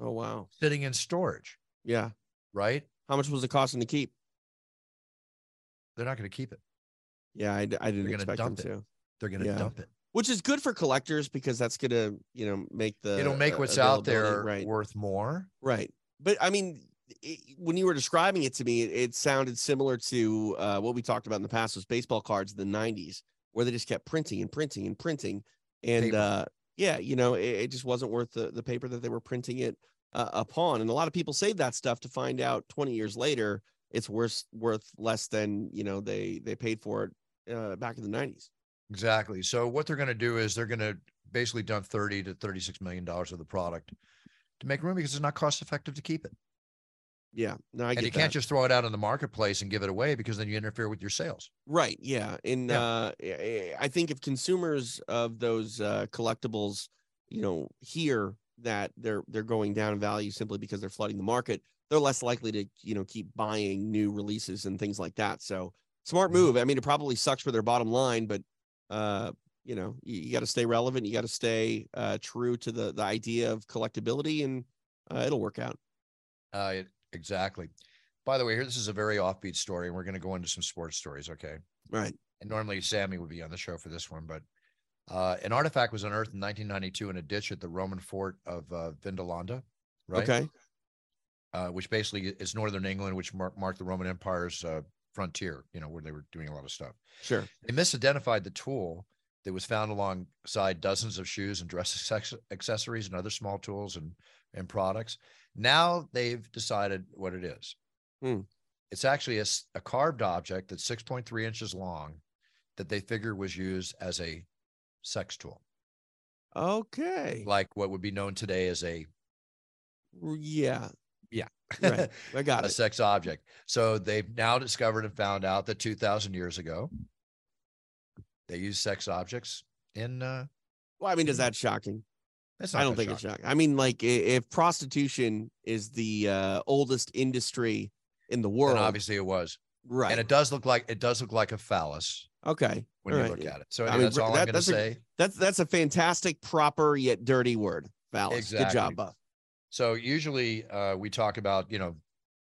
Oh wow. sitting in storage, Yeah. right? How much was it costing to keep? They're not going to keep it. Yeah, I didn't gonna expect them it. to. They're going to Yeah. dump it. which is good for collectors because that's gonna you know make the It'll make uh, what's out there right worth more. right but i mean it, when you were describing it to me it, it sounded similar to uh, what we talked about in the past was baseball cards in the 90s where they just kept printing and printing and printing and uh yeah you know it, it just wasn't worth the, the paper that they were printing it uh, upon and a lot of people save that stuff to find out 20 years later it's worth worth less than you know they they paid for it uh, back in the 90s Exactly. So what they're going to do is they're going to basically dump 30 to 36 million dollars of the product to make room because it's not cost effective to keep it. Yeah no i and you can't that. just throw it out in the marketplace and give it away because then you interfere with your sales. Right. Yeah. And Yeah. uh, I- I think if consumers of those uh, collectibles, you know, hear that they're they're going down in value simply because they're flooding the market, they're less likely to you know keep buying new releases and things like that. So smart Mhm. move. I mean, it probably sucks for their bottom line, but uh, you know, you, you got to stay relevant. You got to stay uh, true to the the idea of collectability, and uh, it'll work out. Uh, it- exactly. By the way, here this is a very offbeat story, and we're going to go into some sports stories. Okay. Right. And normally Sammy would be on the show for this one, but uh, an artifact was unearthed in 1992 in a ditch at the Roman fort of uh, Vindolanda, right? Okay. Uh, which basically is northern England, which mark, marked the Roman Empire's uh, frontier. You know, where they were doing a lot of stuff. Sure. They misidentified the tool that was found alongside dozens of shoes and dress accessories and other small tools and and products. Now they've decided what it is. Hmm. It's actually a carved object that's 6.3 inches long that they figure was used as a sex tool, Okay. like what would be known today as a Yeah. Yeah. Right. I got a it. sex object. So they've now discovered and found out that 2,000 years ago, they used sex objects in. Uh, Well, I mean, is that shocking? That's I don't think it's shocking. I mean, like if prostitution is the uh, oldest industry in the Then world, obviously it was, right? and it does look like it does look like a phallus okay, when all you right. look at it. So I mean, that's all that- I'm going to say. That's that's a fantastic, proper yet dirty word. Phallus. Good job, Buff. So usually uh, we talk about you know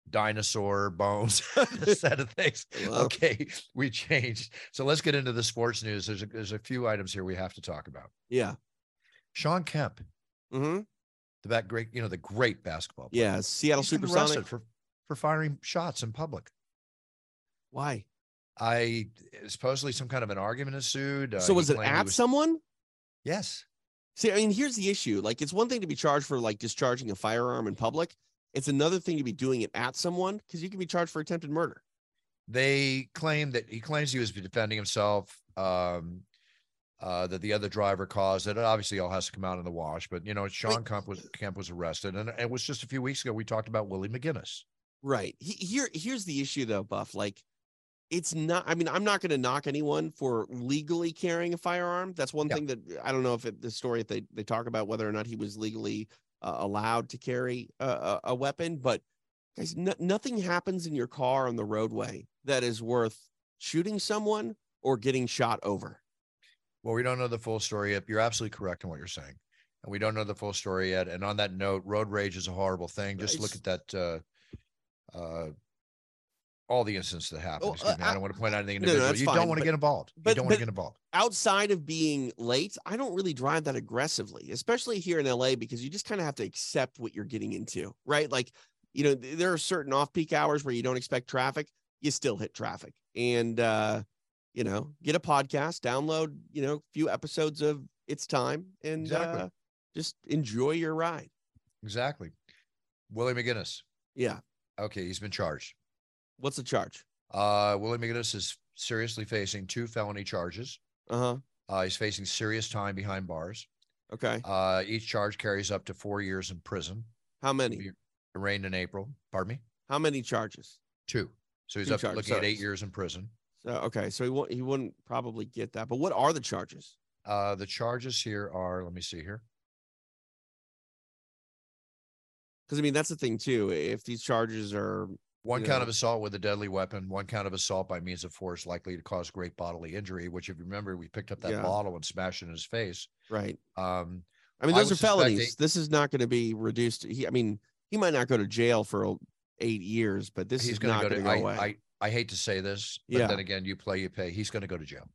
dinosaur bones, a set of things. Well- Okay, we changed. So let's get into the sports news. There's a, there's a few items here we have to talk about. Yeah. Shawn Kemp, Mm-hmm. the back great, you know, the great basketball. player. Yeah. Seattle He's Supersonic. arrested for for firing shots in public. Why? I supposedly some kind of an argument ensued. uh, so was it at someone? Yes. See, I mean, here's the issue. Like, it's one thing to be charged for like discharging a firearm in public. It's another thing to be doing it at someone because you can be charged for attempted murder. They claim that he claims he was defending himself. Um, uh, that the other driver caused it. It obviously all has to come out in the wash, but you know, Shawn Kemp was Kemp was arrested, and it was just a few weeks ago we talked about Willie McGinest. Right. Here, here's the issue though, Buff. Like, it's not. I mean, I'm not going to knock anyone for legally carrying a firearm. That's one Yeah. thing that I don't know if it, the story if they they talk about whether or not he was legally uh, allowed to carry a, a, a weapon. But guys, no, nothing happens in your car on the roadway that is worth shooting someone or getting shot over. Well, we don't know the full story yet. You're absolutely correct in what you're saying, and we don't know the full story yet. And on that note, road rage is a horrible thing. Just look at that. Uh, uh, all the incidents that happen. Oh, uh, I don't want to point out anything no, no, you fine, don't want to get involved. you don't want to get involved. outside of being late, I don't really drive that aggressively, especially here in LA, because you just kind of have to accept what you're getting into, right? Like, you know, th- there are certain off peak hours where you don't expect traffic, you still hit traffic. And, uh, you know, get a podcast, download, you know, a few episodes of It's Time and Exactly. uh, just enjoy your ride. Exactly. Willie McGinest. Yeah. Okay, he's been charged. What's the charge? Uh, Willie McGinest is seriously facing two felony charges. Uh huh. Uh, he's facing serious time behind bars. Okay. Uh, each charge carries up to four years in prison. How many? Arraigned in April. Pardon me. How many charges? Two. So he's Two up charges. looking at eight years in prison. So, okay. So he, won't, he wouldn't probably get that. But what are the charges? Uh, the charges here are. Let me see here. Because I mean, that's the thing too. If these charges are One count know. of assault with a deadly weapon. One count of assault by means of force likely to cause great bodily injury. Which, if you remember, we picked up that Yeah. bottle and smashed it in his face. right, Um, I mean, those would are felonies. they- This is not going to be reduced. He, I mean, he might not go to jail for eight years, but this he's is going not to go going to. to go I, away. I hate to say this, but Yeah. then again, you play, you pay. He's going to go to jail.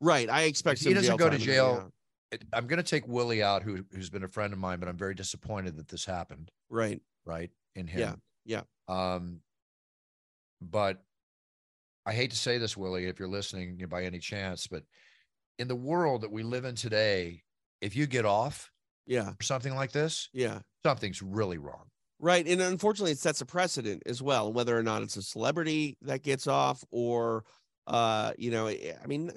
Right. I expect he doesn't go to jail. It, I'm going to take Willie out, who who's been a friend of mine, but I'm very disappointed that this happened. Right. Right in him. yeah. Um, but I hate to say this, Willie, if you're listening by any chance, but in the world that we live in today, if you get off Yeah. something like this, Yeah. something's really wrong. Right. And unfortunately, it sets a precedent as well, whether or not it's a celebrity that gets off or, uh, you know, I I mean,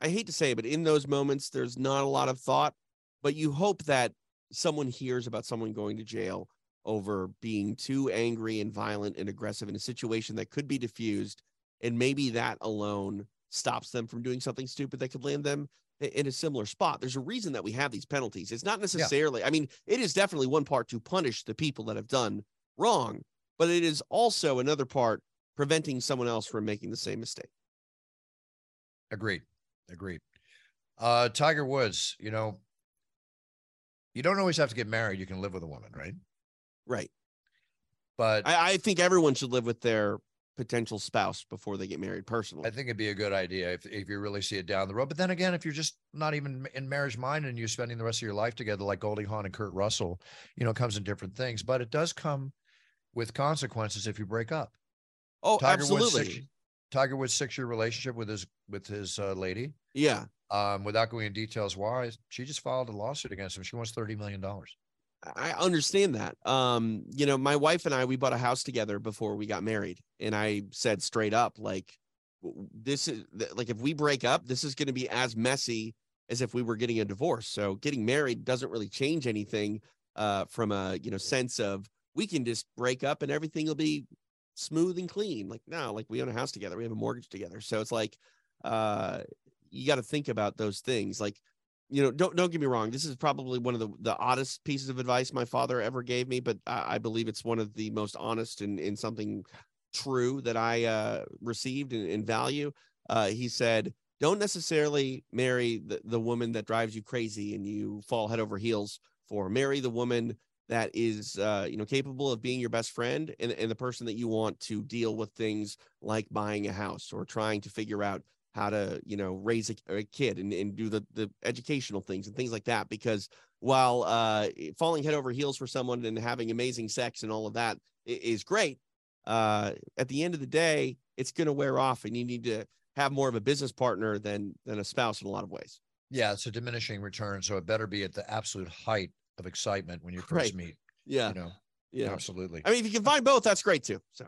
I hate to say it, but in those moments, there's not a lot of thought, but you hope that someone hears about someone going to jail over being too angry and violent and aggressive in a situation that could be diffused. And maybe that alone stops them from doing something stupid that could land them in a similar spot. There's a reason that we have these penalties. It's not necessarily, I mean, it is definitely one part to punish the people that have done wrong, but it is also another part preventing someone else from making the same mistake. Agreed. Agreed. Uh, Tiger Woods, you know, you don't always have to get married. You can live with a woman, right? Right. But I, I think everyone should live with their potential spouse before they get married personally. I think it'd be a good idea if, if you really see it down the road. But then again, if you're just not even in marriage mind and you're spending the rest of your life together, like Goldie Hawn and Kurt Russell, you know, it comes in different things. But it does come with consequences if you break up. oh, Tiger Woods absolutely. six, Tiger Woods six year relationship with his with his uh, lady. Yeah. Um, without going into details why, she just filed a lawsuit against him. She wants thirty million dollars. I understand that. Um, you know, my wife and I, we bought a house together before we got married. And I said straight up, like, this is like, if we break up, this is going to be as messy as if we were getting a divorce. So getting married doesn't really change anything uh, from a, you know, sense of we can just break up and everything will be smooth and clean. Like, no, like we own a house together, we have a mortgage together. So it's like, uh, you got to think about those things. Like, you know, don't don't get me wrong. This is probably one of the the oddest pieces of advice my father ever gave me, but I, I believe it's one of the most honest and, and something true that I uh, received and, and value. Uh, he said, "Don't necessarily marry the, the woman that drives you crazy and you fall head over heels for. Marry the woman that is, uh, you know, capable of being your best friend and, and the person that you want to deal with things like buying a house or trying to figure out how to you know raise a, a kid and, and do the the educational things and things like that because while uh falling head over heels for someone and having amazing sex and all of that is great uh at the end of the day it's going to wear off and you need to have more of a business partner than than a spouse in a lot of ways Yeah, it's a diminishing return, so it better be at the absolute height of excitement when you first Right. meet. yeah You know, yeah absolutely. i mean if you can find both that's great too so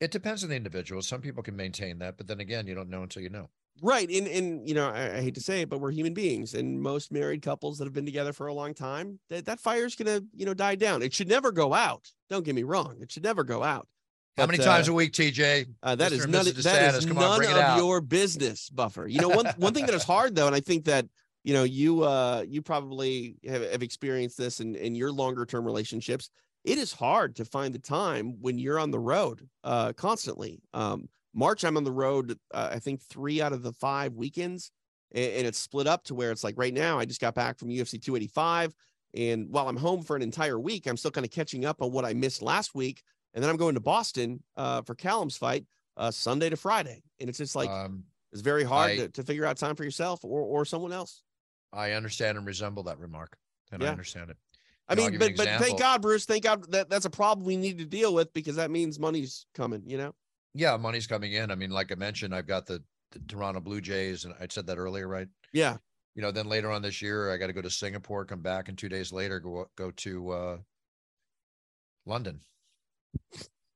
It depends on the individual. Some people can maintain that, but then again, you don't know until you know. Right. And and you know, I, I hate to say it, but we're human beings. And most married couples that have been together for a long time, that, that fire's gonna, you know, die down. It should never go out. Don't get me wrong. It should never go out. How But, many uh, times a week, TJ? uh, that Mr. is none, that is come none it of out. your business, Buffer. You know, one one thing that is hard though, and I think that you know you uh you probably have, have experienced this in, in your longer term relationships. It is hard to find the time when you're on the road uh constantly. Um March, I'm on the road, uh, I think three out of the five weekends, and, and it's split up to where it's like right now, I just got back from UFC 285. And while I'm home for an entire week, I'm still kind of catching up on what I missed last week. And then I'm going to Boston uh, for Callum's fight uh, Sunday to Friday. And it's just like, um, it's very hard I- to, to figure out time for yourself or, or someone else. I understand and resemble that remark, and I understand it. I mean, but but thank. God, Bruce. Thank God that that's a problem we need to deal with because that means money's coming. You know. Yeah, money's coming in. I mean, like I mentioned, I've got the, the Toronto Blue Jays, and I said that earlier, right? Yeah. You know, then later on this year, I got to go to Singapore, come back, and two days later, go go to uh, London,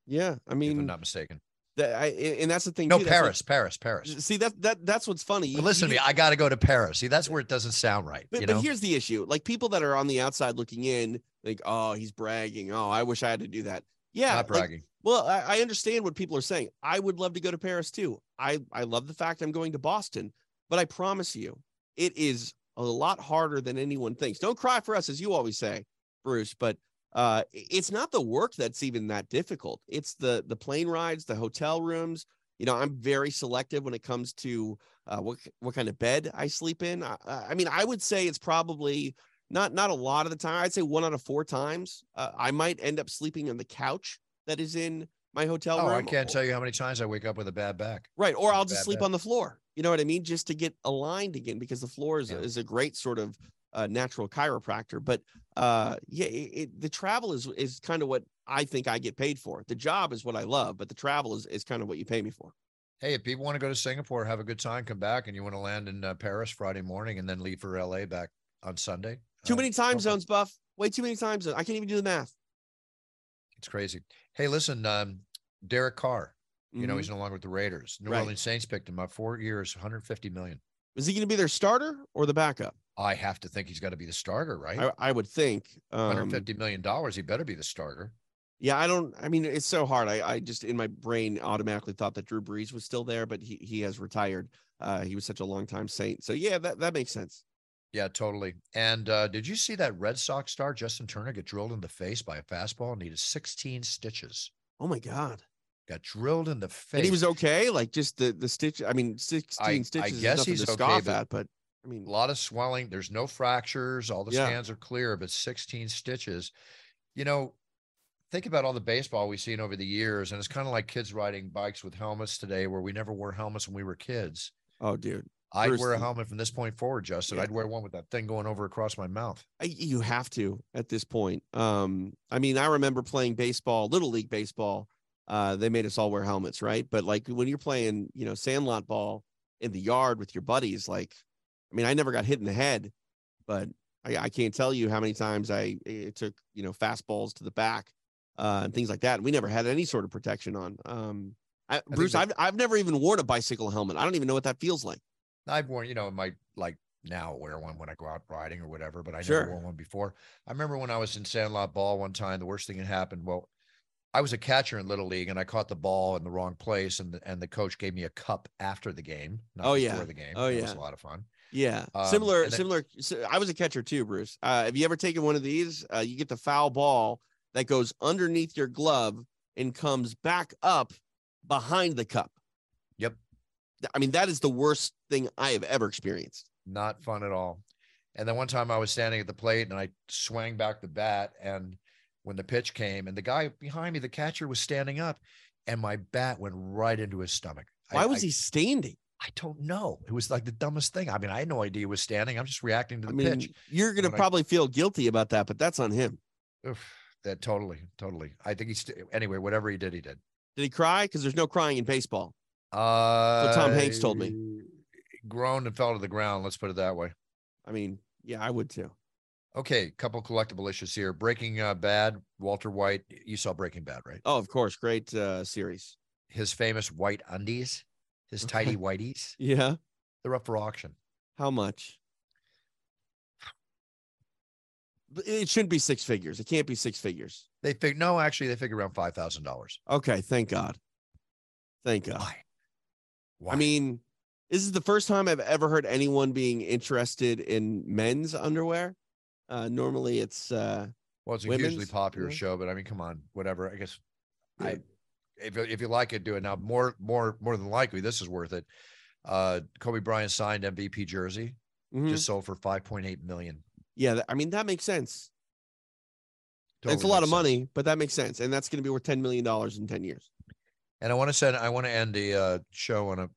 Yeah. I mean, if I'm not mistaken. that I and that's the thing. No, too, that's what- Paris, Paris, Paris. see that that that's what's funny. You- listen to me, I got to go to Paris. See, that's where it doesn't sound right. But, you but know, here's the issue: like people that are on the outside looking in, like, oh, he's bragging. Oh, I wish I had to do that. Yeah, not like. Well, I, I understand what people are saying. I would love to go to Paris too. I, I love the fact I'm going to Boston, but I promise you, it is a lot harder than anyone thinks. Don't cry for us, as you always say, Bruce. But uh, it's not the work that's even that difficult. It's the the plane rides, the hotel rooms. You know, I'm very selective when it comes to uh, what what kind of bed I sleep in. I, I mean, I would say it's probably not not a lot of the time. I'd say one out of four times uh, I might end up sleeping on the couch that is in my hotel Oh, room. I can't tell you how many times I wake up with a bad back. Right. Or I'll just sleep bed. on the floor. You know what I mean? Just to get aligned again, because the floor is, Yeah. is a great sort of uh, natural chiropractor. But uh, yeah, it, it, the travel is is kind of what I think I get paid for. The job is what I love, but the travel is, is kind of what you pay me for. Hey, if people want to go to Singapore, have a good time, come back, and you want to land in uh, Paris Friday morning and then leave for LA back on Sunday. Too uh, many time go for it. zones, Buff. Way too many time zones. I can't even do the math. It's crazy. Hey, listen, um, Derek Carr. You know Mhm. he's no longer with the Raiders. New Right. Orleans Saints picked him up four years, 150 million. is he going to be their starter or the backup? I have to think he's got to be the starter, right? I, I would think. Um, 150 million dollars. He better be the starter. Yeah, I don't. I mean, it's so hard. I, I just in my brain automatically thought that Drew Brees was still there, but he he has retired. Uh, he was such a long time Saint. So yeah, that that makes sense. Yeah, totally. And uh, did you see that Red Sox star Justin Turner get drilled in the face by a fastball and needed 16 stitches? Oh my god. Got drilled in the face. And he was okay, like just the the stitch. I mean, sixteen I stitches I guess he's to okay, scoff but- at, but I mean, a lot of swelling. There's no fractures. All the Yeah. scans are clear, but 16 stitches. You know, think about all the baseball we've seen over the years, and it's kind of like kids riding bikes with helmets today, where we never wore helmets when we were kids. oh dude, I'd Bruce, wear a helmet from this point forward, Justin. Yeah. I'd wear one with that thing going over across my mouth. I, you have to at this point. Um, I mean, I remember playing baseball, little league baseball. Uh, they made us all wear helmets, right? But like when you're playing, you know, sandlot ball in the yard with your buddies, like, I mean, I never got hit in the head, but I, I can't tell you how many times I it took, you know, fastballs to the back, uh, and things like that. We never had any sort of protection on. Um, I, Bruce, that- I've I've never even worn a bicycle helmet. I don't even know what that feels like. I've worn, you know, my like now wear one when I go out riding or whatever, but I Sure. never wore one before. I remember when I was in Sandlot Ball one time, the worst thing that happened. Well, I was a catcher in Little League and I caught the ball in the wrong place, and the, and the coach gave me a cup after the game. Not Oh, before yeah. the game. Oh, It was a lot of fun. Yeah, Um, similar, then- similar. so I was a catcher too, Bruce. Uh, have you ever taken one of these? Uh, you get the foul ball that goes underneath your glove and comes back up behind the cup. I mean, that is the worst thing I have ever experienced. Not fun at all. And then one time I was standing at the plate and I swang back the bat, and when the pitch came, and the guy behind me, the catcher, was standing up, and my bat went right into his stomach. I- Why was I- he standing? I don't know. It was like the dumbest thing. I mean, I had no idea he was standing. I'm just reacting to I the mean, pitch. you're gonna when I- probably feel guilty about that, but that's on him. Oof, that totally, totally. I think he's anyway. Whatever he did, he did. Did he cry? Because there's no crying in baseball. Uh, Tom Hanks told me. Groaned and fell to the ground. Let's put it that way. I mean, yeah, I would too. Okay, couple collectible issues here. Breaking uh, Bad. Walter White. You saw Breaking Bad, right? Oh, of course, great uh, series. His famous white undies, his tidy whiteys. Yeah. They're up for auction. How much? It shouldn't be six figures. It can't be six figures. They fig no, actually, they figure around five thousand dollars. Okay, thank God. Thank God. Why? Why? I mean, this is the first time I've ever heard anyone being interested in men's underwear. Uh, normally, it's uh, well, it's a hugely popular yeah. show, but I mean, come on, whatever. I guess Yeah. I if if you like it, do it now. More more more than likely, this is worth it. Uh, Kobe Bryant signed MVP jersey, mhm. just sold for five point eight million. yeah. I mean, that makes sense. it's a lot of sense. money, but that makes sense, and that's going to be worth ten million dollars in ten years. And I want to send I want to end the uh, show on a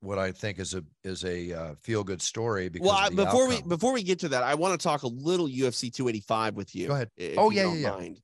what I think is a is a uh, feel good story because Well, I, before we before we get to that, I want to talk a little UFC 285 with you. Go ahead. Oh, yeah, yeah, yeah. mind.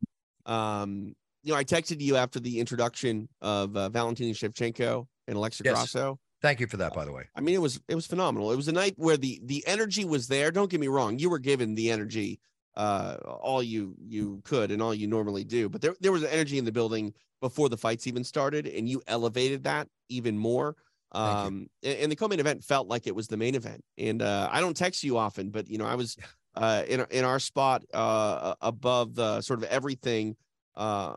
Um, you know, I texted you after the introduction of uh, Valentina Shevchenko and Alexa Yes. Grasso. Thank you for that, by the way. I mean, it was it was phenomenal. It was a night where the the energy was there. Don't get me wrong, you were given the energy uh all you you could and all you normally do, but there there was energy in the building before the fights even started, and you elevated that even more. Um, and, and the co-main event felt like it was the main event. And uh, I don't text you often, but you know, I was uh in in our spot uh above the sort of everything uh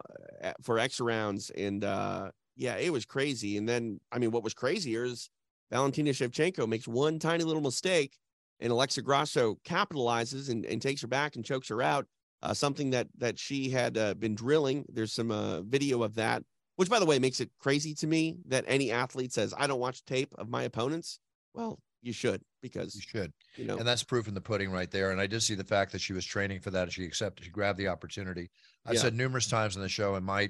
for X rounds, and uh yeah, it was crazy. And then, I mean, what was crazier is Valentina Shevchenko makes one tiny little mistake, and Alexa Grasso capitalizes and, and takes her back and chokes her out. Uh, something that that she had uh, been drilling. There's some uh, video of that, which, by the way, makes it crazy to me that any athlete says, "I don't watch tape of my opponents." Well, you should because You should. you know. And that's proof in the pudding right there. And I did see the fact that she was training for that. and She accepted, she grabbed the opportunity. I've Yeah. said numerous times on the show, and my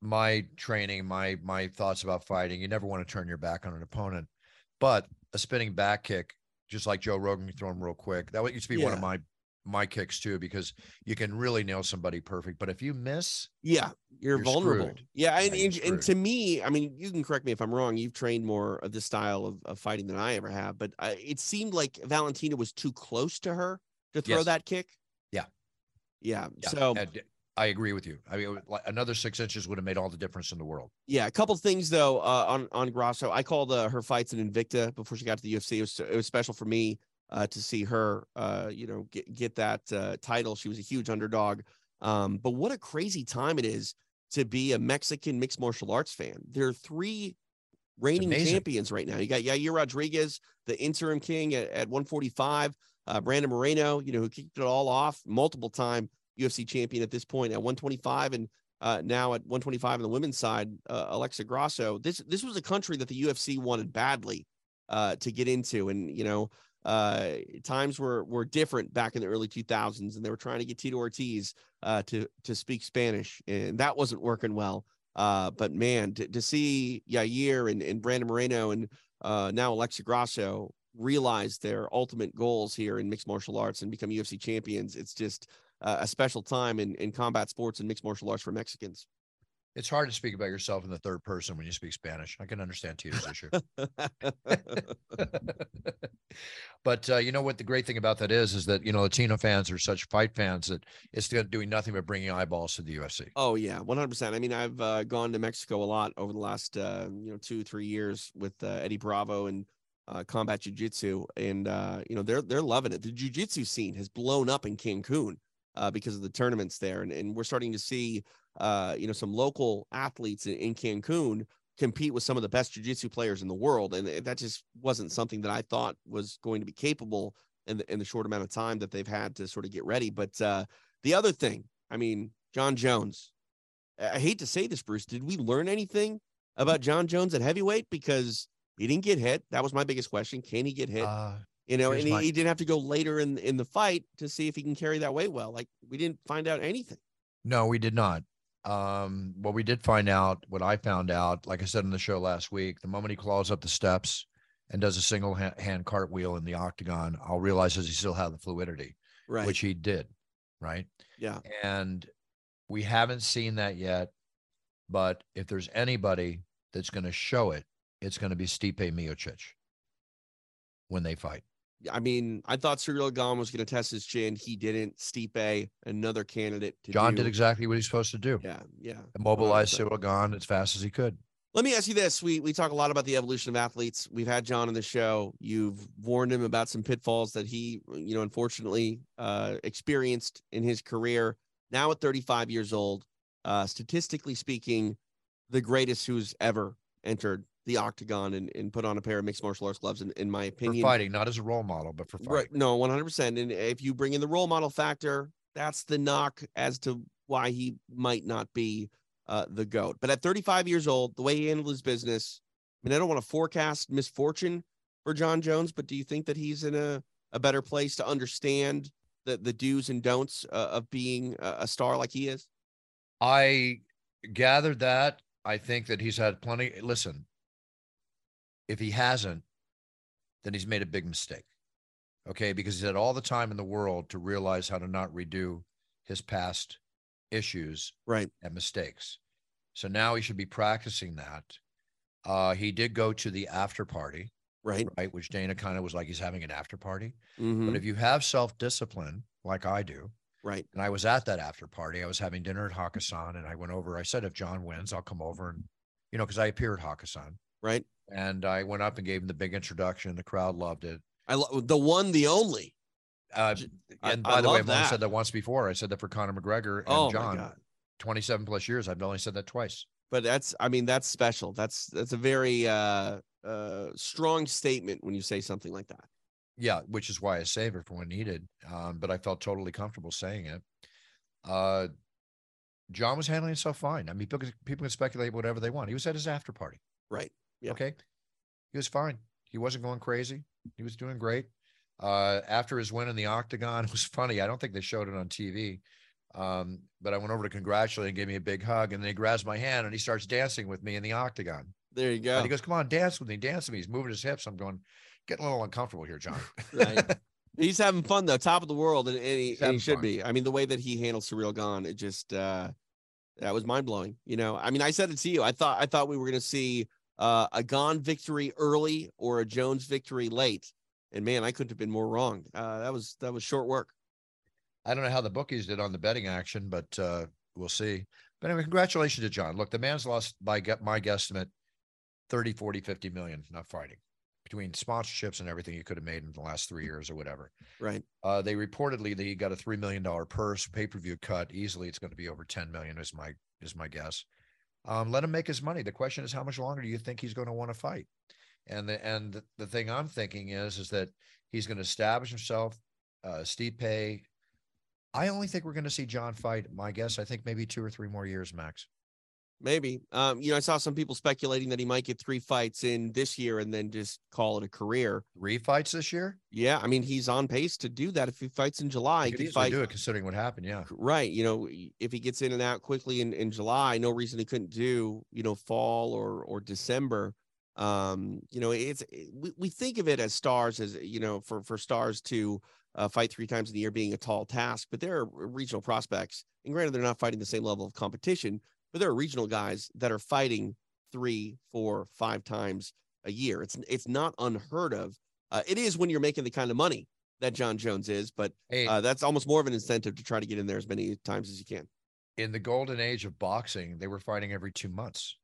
my training, my my thoughts about fighting. You never want to turn your back on an opponent, but a spinning back kick, just like Joe Rogan, you throw him real quick. That used to be one of my my kicks too, because you can really nail somebody perfect. But if you miss, Yeah, you're, You're vulnerable. screwed. Yeah, and, Yeah, and, and to me, I mean, you can correct me if I'm wrong. You've trained more of this style of, of fighting than I ever have, but uh, it seemed like Valentina was too close to her to throw Yes. that kick. Yeah. Yeah. yeah, So I agree with you. I mean, like, another six inches would have made all the difference in the world. yeah, a couple things though uh, on on Grasso. I called uh, her fights in Invicta before she got to the UFC. It was it was special for me uh, to see her, uh, you know, get get that uh, title. She was a huge underdog. Um, but what a crazy time it is to be a Mexican mixed martial arts fan. There are three reigning champions right now. You got Yair Rodriguez, the interim king at, at 145. Uh, Brandon Moreno, you know, who kicked it all off, multiple time UFC champion at this point at 125, and uh, now at 125 on the women's side, uh, Alexa Grasso. This this was a country that the UFC wanted badly uh, to get into, and you know, uh, times were were different back in the early 2000s, and they were trying to get Tito Ortiz uh, to to speak Spanish, and that wasn't working well. Uh, but man, to, to see Yair and, and Brandon Moreno and now Alexa Grasso realize their ultimate goals here in mixed martial arts and become UFC champions, it's just uh, a special time in, in combat sports and mixed martial arts for Mexicans. It's hard to speak about yourself in the third person when you speak Spanish. I can understand Tito's issue. but uh, you know what the great thing about that is is that you know Latino fans are such fight fans that it's doing nothing but bringing eyeballs to the UFC. Oh yeah, one hundred percent. I mean, I've uh, gone to Mexico a lot over the last uh, you know two three years with uh, Eddie Bravo and uh, combat jiu-jitsu, and uh, you know they're they're loving it. The jiu-jitsu scene has blown up in Cancun uh, because of the tournaments there, and and we're starting to see uh, you know some local athletes in, in Cancun compete with some of the best jiu-jitsu players in the world, and that just wasn't something that I thought was going to be capable in the in the short amount of time that they've had to sort of get ready. But uh, the other thing, I mean, Jon Jones. I hate to say this, Bruce. Did we learn anything about Jon Jones at heavyweight? Because he didn't get hit. That was my biggest question. Can he get hit? Uh, you know, here's and he, he didn't have to go later in in the fight to see if he can carry that weight well. Like we didn't find out anything. no, we did not. Um, what we did find out, what I found out, like I said in the show last week, the moment he claws up the steps and does a single hand, hand cartwheel in the octagon, I'll realize that he still had the fluidity, Right. which he did, right? yeah. and we haven't seen that yet. But if there's anybody that's going to show it, it's going to be Stipe Miocic when they fight. I mean, I thought Ciryl Gane was going to test his chin. He didn't. Stipe, another candidate. To Jon do. did exactly what he's supposed to do. Yeah. Yeah. Immobilize 100%. Ciryl Gane as fast as he could. Let me ask you this. We we talk a lot about the evolution of athletes. We've had Jon on the show. You've warned him about some pitfalls that he, you know, unfortunately uh experienced in his career. Now at 35 years old, uh statistically speaking, the greatest who's ever entered the octagon and, and put on a pair of mixed martial arts gloves, in, in my For opinion. fighting, not as a role model, but for fighting. Right. No, 100%. And if you bring in the role model factor, that's the knock as to why he might not be uh, the GOAT. But at 35 years old, the way he handled his business, I mean, I don't want to forecast misfortune for Jon Jones, but do you think that he's in a, a better place to understand the, the do's and don'ts uh, of being a, a star like he is? I gathered that. I think that he's had plenty. Listen, if he hasn't, then he's made a big mistake. Okay. Because he's had all the time in the world to realize how to not redo his past issues Right. and mistakes. So now he should be practicing that. Uh, he did go to the after party, Right. right? Which Dana kind of was like he's having an after party. Mhm, But if you have self discipline, like I do, Right. and I was at that after party. I was having dinner at Hakkasan and I went over. I said, if Jon wins, I'll come over and, you know, because I appear at Hakkasan. Right. And I went up and gave him the big introduction. The crowd loved it. I lo- the one, the only. Uh, I- and I by the way, I've only said that once before. I said that for Conor McGregor and Oh Jon. 27 plus years. I've only said that twice. but that's i mean that's special that's that's a very uh uh strong statement when you say something like that Yeah, which is why I save it for when needed. Um, but I felt totally comfortable saying it. Uh, Jon was handling himself fine. I mean, people, people can speculate whatever they want. He was at his after party. right Yeah. Okay. He was fine. He wasn't going crazy. He was doing great. Uh, after his win in the octagon, it was funny. I don't think they showed it on TV, Um, but I went over to congratulate and gave me a big hug, and then he grabs my hand and he starts dancing with me in the octagon. There you go. And he goes, "Come on, dance with me, dance with me." He's moving his hips. I'm going, getting a little uncomfortable here, Jon. Right. He's having fun though, top of the world, and, and he, and he should fun. be. I mean, the way that he handles Ciryl Gane, it just uh that was mind blowing. You know, I mean, I said it to you. I thought I thought we were gonna see uh a Gane victory early or a Jones victory late, and man, I couldn't have been more wrong. Uh, that was that was short work. I don't know how the bookies did on the betting action, but uh, we'll see. But anyway, congratulations to Jon. Look, the man's lost by get my guesstimate 30, 40, 50 million not fighting between sponsorships and everything he could have made in the last three years or whatever. Right. Uh, they reportedly that he got a three million dollar purse pay per view cut easily. It's going to be over 10 million is my is my guess. Um, let him make his money. The question is, how much longer do you think he's going to want to fight? And the and the, thing I'm thinking is is that he's going to establish himself. Uh, Stipe. I only think we're going to see Jon fight. My guess, I think maybe two or three more years max. Maybe. Um, you know, I saw some people speculating that he might get three fights in this year and then just call it a career. Three fights this year. Yeah, I mean, he's on pace to do that if he fights in July. He could easily fight do it considering what happened. Yeah. right. You know, if he gets in and out quickly in, in July, no reason he couldn't do, you know, fall or or December. Um, you know, it's we, we think of it as stars as you know, for for stars to uh, fight three times in the year being a tall task, but there are regional prospects, and granted, they're not fighting the same level of competition, but there are regional guys that are fighting three, four, five times a year. It's it's not unheard of. Uh, it is when you're making the kind of money that Jon Jones is, but Hey, uh, that's almost more of an incentive to try to get in there as many times as you can. in the golden age of boxing, they were fighting every two months.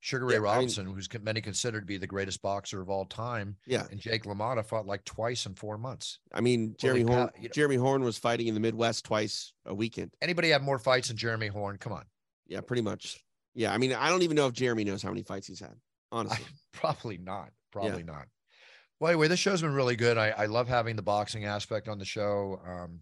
Sugar Ray Yeah, I mean- Robinson, who's many considered to be the greatest boxer of all time, Yeah, and Jake LaMotta fought like twice in four months. I mean Jeremy Holy Horn. cow, you know- Jeremy Horn was fighting in the Midwest twice a weekend. Anybody have more fights than Jeremy Horn? Come on. Yeah, pretty much. Yeah, I mean I don't even know if Jeremy knows how many fights he's had. Honestly, Probably not. Probably not. Well, anyway, this show's been really good. I, I love having the boxing aspect on the show. Um,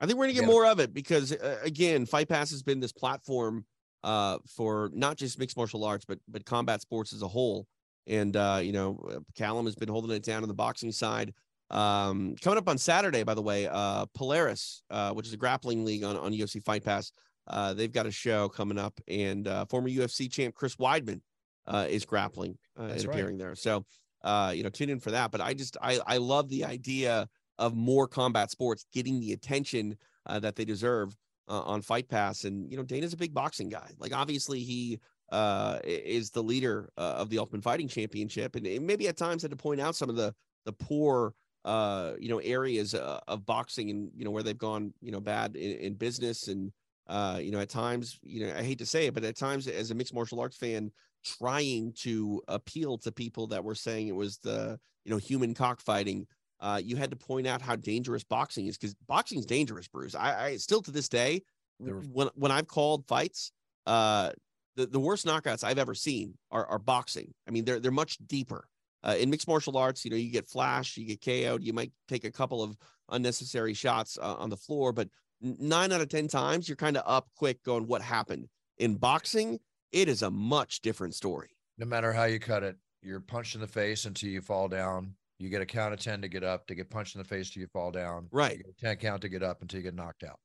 I think we're gonna get Yeah. more of it because uh, again, Fight Pass has been this platform uh, for not just mixed martial arts, but but combat sports as a whole. And uh, you know, Callum has been holding it down on the boxing side. Um, coming up on Saturday, by the way, uh, Polaris, uh, which is a grappling league on on UFC Fight Pass, uh, they've got a show coming up, and uh, former UFC champ Chris Weidman uh, is grappling uh, and right. appearing there. So, uh, you know, tune in for that. But I just I I love the idea of more combat sports getting the attention uh, that they deserve uh, on Fight Pass. And you know, Dana's a big boxing guy. Like obviously he uh, is the leader uh, of the Ultimate Fighting Championship, and maybe at times had to point out some of the the poor uh you know areas uh, of boxing and you know where they've gone you know bad in, in business and uh you know at times you know i hate to say it but at times as a mixed martial arts fan trying to appeal to people that were saying it was the you know human cockfighting uh, you had to point out how dangerous boxing is because boxing is dangerous, Bruce. I, I still to this day, when when I've called fights, uh, the, the worst knockouts I've ever seen are, are boxing. I mean, they're they're much deeper. Uh, in mixed martial arts, you know, you get flash, you get KO'd, you might take a couple of unnecessary shots uh, on the floor, but nine out of ten times you're kind of up quick, going, "What happened?" In boxing, it is a much different story. no matter how you cut it, you're punched in the face until you fall down. You get a count of 10 to get up, to get punched in the face till you fall down. Right. You get a 10 count to get up until you get knocked out.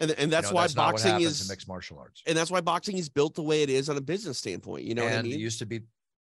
And and You that's know, why what boxing is mixed martial arts. and that's why boxing is built the way it is on a business standpoint. You know and what I it mean? used to be,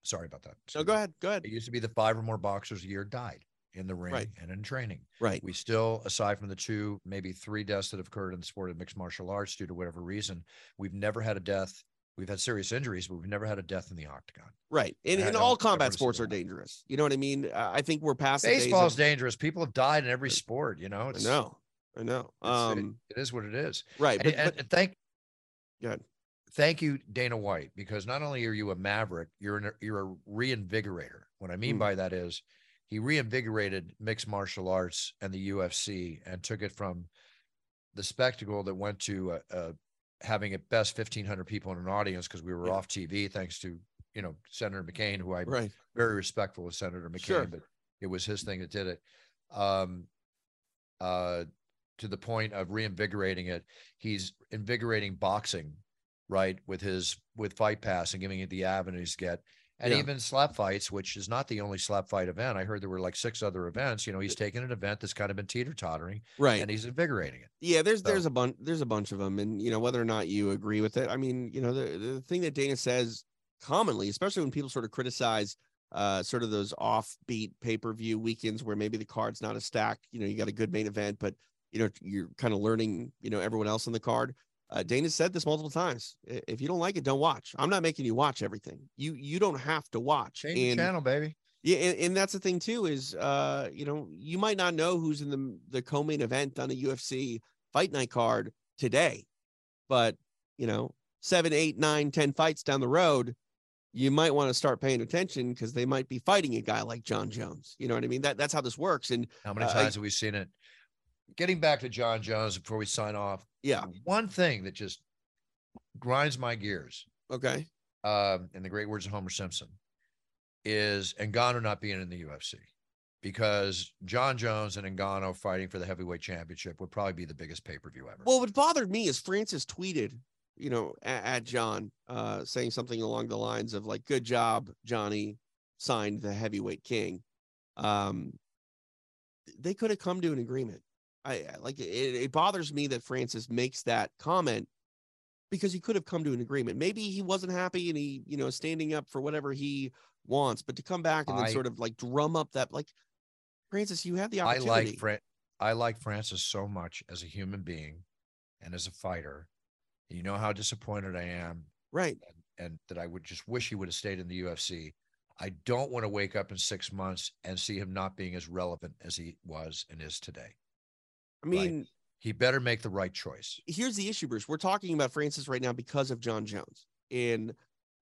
sorry about that. So go ahead, go ahead. It used to be the five or more boxers a year died in the ring Right. and in training. Right. We still, aside from the two, maybe three deaths that have occurred in the sport of mixed martial arts due to whatever reason, we've never had a death. We've had serious injuries, but we've never had a death in the octagon. Right. And, and all combat sports are dangerous. You know what I mean? Uh, I think we're past Baseball's of- dangerous. People have died in every sport. You know, I it's, know. I know. it's- it- Um, it is what it is. right. And, But, and- but thank, Go ahead. thank you, Dana White, because not only are you a maverick, you're an, you're a reinvigorator. What I mean Mm. by that is he reinvigorated mixed martial arts and the UFC and took it from the spectacle that went to uh, uh, having at best 1500 people in an audience because we were Yeah. off TV thanks to you know Senator McCain, who I'm right. very respectful of Senator McCain, Sure. but it was his thing that did it. Um, uh, to the point of reinvigorating it, he's invigorating boxing, right, with his with Fight Pass and giving it the avenues to get. And Yeah. even slap fights, which is not the only slap fight event. I heard there were like six other events. You know, he's taken an event that's kind of been teeter tottering Right. and he's invigorating it. Yeah, there's So- there's a bunch there's a bunch of them, and you know whether or not you agree with it. I mean, you know the the thing that Dana says commonly, especially when people sort of criticize uh sort of those offbeat pay per view weekends where maybe the card's not a stack. You know, you got a good main event, but you know you're kind of learning. You know everyone else on the card. Uh, Dana said this multiple times. If you don't like it, don't watch. I'm not making you watch everything. You you don't have to watch. Change the And- channel, baby. yeah, and, and that's the thing too is uh, you know, you might not know who's in the the co-main event on a UFC fight night card today, but you know, seven, eight, nine, ten fights down the road, you might want to start paying attention because they might be fighting a guy like Jon Jones. You know what I mean? That that's how this works. And How many Uh, times have we seen it? Getting back to Jon Jones before we sign off, yeah, one thing that just grinds my gears, okay, um, in the great words of Homer Simpson, is Ngannou not being in the UFC because Jon Jones and Ngannou fighting for the heavyweight championship would probably be the biggest pay per view ever. Well, what bothered me is Francis tweeted, you know, at, at Jon, uh, saying something along the lines of like, "Good job, Johnny, signed the heavyweight king." Um, they could have come to an agreement. I I- like it, it bothers me that Francis makes that comment because he could have come to an agreement. Maybe he wasn't happy and he, you know, standing up for whatever he wants, but to come back and then sort of like drum up that like Francis, you had the opportunity. I like Fran- I like Francis so much as a human being and as a fighter. You know how disappointed I am right. and, and that I would just wish he would have stayed in the UFC. I don't want to wake up in six months and see him not being as relevant as he was and is today. I mean, He better make the right choice. here's the issue, Bruce. We're talking about Francis right now because of Jon Jones. And,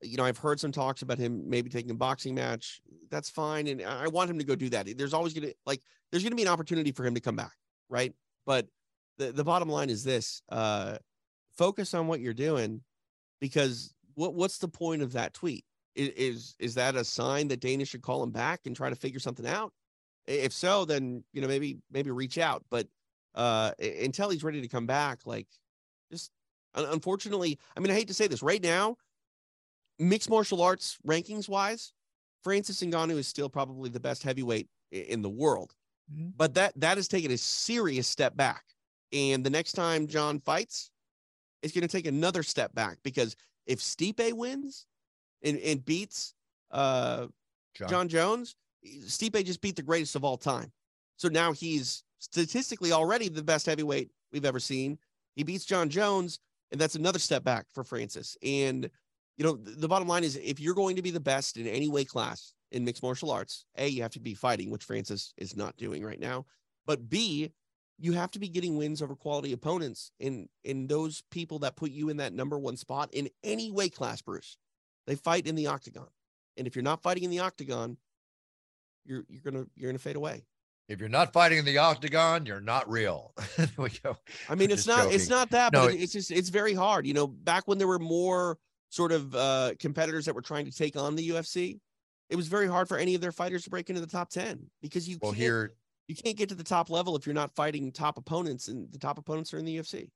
you know, I've heard some talks about him maybe taking a boxing match. That's fine. And I want him to go do that. There's always going to, like, there's going to be an opportunity for him to come back. Right. But the, the bottom line is this uh, focus on what you're doing because what, what's the point of that tweet? Is, is, is that a sign that Dana should call him back and try to figure something out? If so, then, you know, maybe, maybe reach out. But uh until he's ready to come back like just unfortunately i mean i hate to say this right now mixed martial arts rankings wise francis Ngannou is still probably the best heavyweight in the world Mhm. but that that has taken a serious step back and the next time Jon fights it's going to take another step back because if Stipe wins and, and beats uh Jon, Jon Jones, Stipe just beat the greatest of all time. So now he's statistically already the best heavyweight we've ever seen. He beats Jon Jones, and that's another step back for Francis. And you know, the, bottom line is if you're going to be the best in any weight class in mixed martial arts, A, you have to be fighting, which Francis is not doing right now. But B, you have to be getting wins over quality opponents in in those people that put you in that number one spot in any weight class, Bruce. They fight in the octagon. And if you're not fighting in the octagon, you're you're gonna you're gonna fade away. If you're not fighting in the octagon, you're not real. we go. I mean, it's not it's not that, No, but it's just it's very hard. You know, back when there were more sort of uh competitors that were trying to take on the UFC, it was very hard for any of their fighters to break into the top 10 because you Well, can't here you can't get to the top level if you're not fighting top opponents and the top opponents are in the UFC.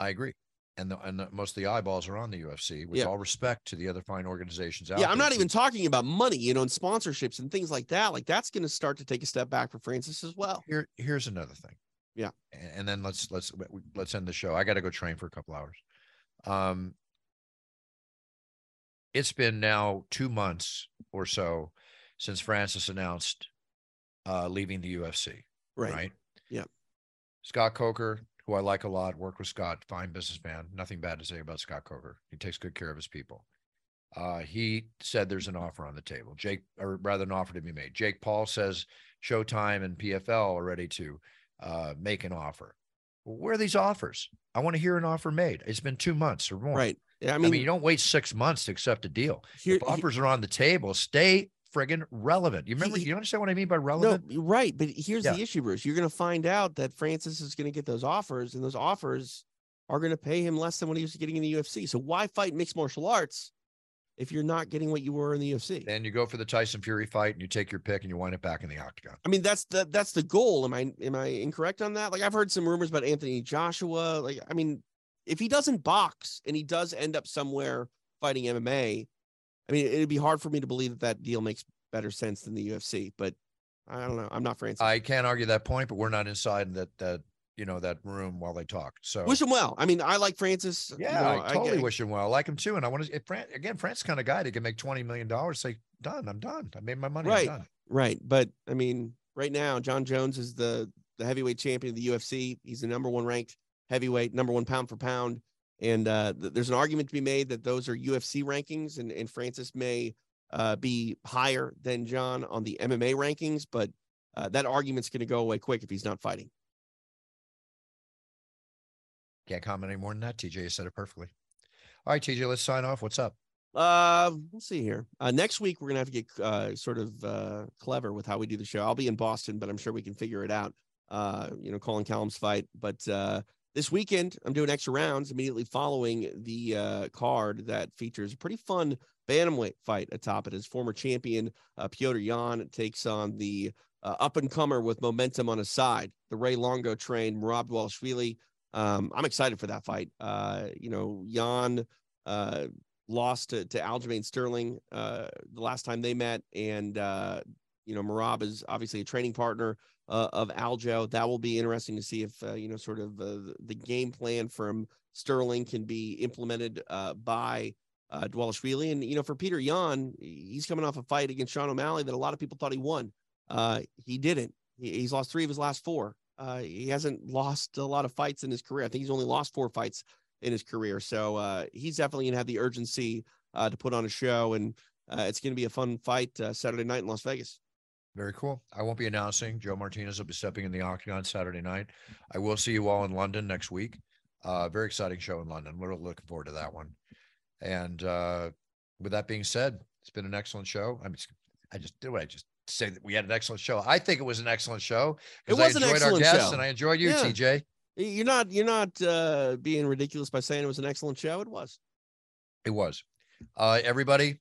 I agree. And the, and the, most of the eyeballs are on the UFC, with Yeah. all respect to the other fine organizations out Yeah, I'm not even talking about money, you know, and sponsorships and things like that. Like that's going to start to take a step back for Francis as well. Here, here's another thing. Yeah. A- And then let's let's let's end the show. I got to go train for a couple hours. Um, it's been now two months or so since Francis announced uh, leaving the UFC. Right. Right. Yeah. Scott Coker, who I like a lot, worked with Scott, fine businessman. Nothing bad to say about Scott Coker. He takes good care of his people. Uh, he said there's an offer on the table. Jake, or rather, an offer to be made. Jake Paul says Showtime and PFL are ready to uh, make an offer. Well, where are these offers? I want to hear an offer made. It's been two months or more. Right. I I mean, mean, you don't wait six months to accept a deal. here, if offers are on the table, stay friggin' relevant. You remember? he- You understand what I mean by relevant? you're right. But here's Yeah. the issue, Bruce. You're going to find out that Francis is going to get those offers, and those offers are going to pay him less than what he was getting in the UFC. So why fight mixed martial arts if you're not getting what you were in the UFC? Then you go for the Tyson Fury fight and you take your pick and you wind up back in the octagon. I mean, that's the that's the goal. Am I am I incorrect on that? Like I've heard some rumors about Anthony Joshua. Like, I mean, if he doesn't box and he does end up somewhere fighting MMA, I mean, it'd be hard for me to believe that that deal makes better sense than the UFC, but I don't know. I'm not Francis. I can't argue that point, but we're not inside that that you know that room while they talk. So wish him well. I mean, I like Francis. Yeah, you know, I totally get- wish him well. I like him too, and I want to. If Fran, again, the kind of guy that can make twenty million dollars. Say, done. I'm done. I made my money. Right. Right, but I mean, right now, Jon Jones is the the heavyweight champion of the UFC. He's the number one ranked heavyweight, number one pound for pound. And uh, th- there's an argument to be made that those are UFC rankings, and, and Francis may uh, be higher than Jon on the MMA rankings, but uh, that argument's going to go away quick if he's not fighting. Can't comment any more than that. TJ said it perfectly. All right, TJ, let's sign off. What's up? Uh, let's see here. Uh, next week we're gonna have to get uh, sort of uh, clever with how we do the show. I'll be in Boston, but I'm sure we can figure it out. Uh, you know, calling Callum's fight. But uh, this weekend I'm doing extra rounds immediately following the uh, card that features a pretty fun bantamweight fight atop it. As former champion uh, Petr Yan takes on the uh, up and comer with momentum on his side, the Ray Longo trained Merab Dvalishvili. Um, I'm excited for that fight. Uh, you know, Yan uh, lost to, to Aljamain Sterling uh, the last time they met. And, uh, you know, Merab is obviously a training partner uh, of Aljo. That will be interesting to see if, uh, you know, sort of uh, the game plan from Sterling can be implemented uh, by uh, Dvalishvili. And, you know, for Petr Yan, he's coming off a fight against Sean O'Malley that a lot of people thought he won. Uh, he didn't. He, he's lost three of his last four. Uh, he hasn't lost a lot of fights in his career. I think he's only lost four fights in his career. So he's definitely gonna have the urgency to put on a show, and it's gonna be a fun fight Saturday night in Las Vegas. Very cool. I won't be announcing. Joe Martinez will be stepping in the octagon Saturday night. I will see you all in London next week. Uh, very exciting show in London. We're looking forward to that one. And uh, with that being said, it's been an excellent show. I'm just, I just did what I just say that we had an excellent show. I think it was an excellent show. It I was an enjoyed our excellent guests show. and I enjoyed you, Yeah. TJ. You're not you're not uh, being ridiculous by saying it was an excellent show. It was. It was. Uh, everybody,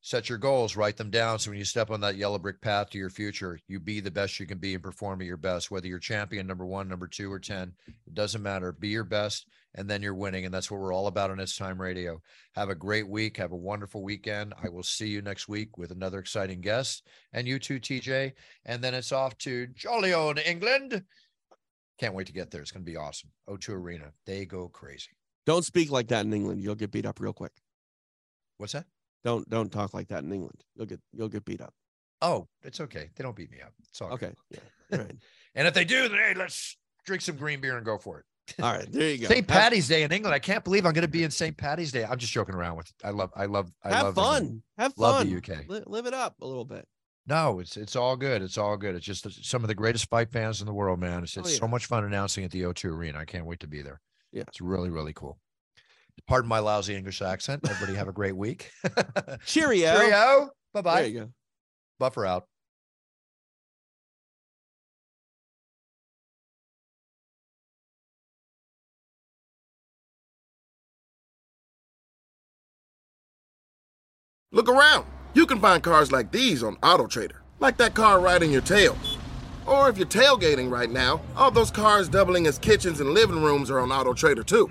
set your goals, write them down. So when you step on that yellow brick path to your future, you be the best you can be and perform at your best. Whether you're champion number one, number two, or 10, it doesn't matter. Be your best, and then you're winning. And that's what we're all about on It's Time Radio. Have a great week. Have a wonderful weekend. I will see you next week with another exciting guest. And you too, TJ. And then it's off to jolly old England. Can't wait to get there. It's going to be awesome. O2 Arena. They go crazy. Don't speak like that in England. You'll get beat up real quick. What's that? Don't don't talk like that in England. You'll get you'll get beat up. Oh, it's okay. They don't beat me up. It's all good. Okay. Yeah. All right. And if they do, then hey, let's drink some green beer and go for it. All right. There you go. St. Patty's Day in England. I can't believe I'm going to be in St. Patty's Day. I'm just joking around with. I love. I love. I have love fun. England. Have Love fun. the UK. Li- live it up a little bit. No, it's it's all good. It's all good. It's just some of the greatest fight fans in the world, man. It's, Oh, yeah. so much fun announcing at the O2 Arena. I can't wait to be there. Yeah. it's really really cool. Pardon my lousy English accent. Everybody have a great week. Cheerio. Cheerio. Bye bye. There you go. Buffer out. Look around. You can find cars like these on AutoTrader, like that car riding your tail. Or if you're tailgating right now, all those cars doubling as kitchens and living rooms are on AutoTrader too.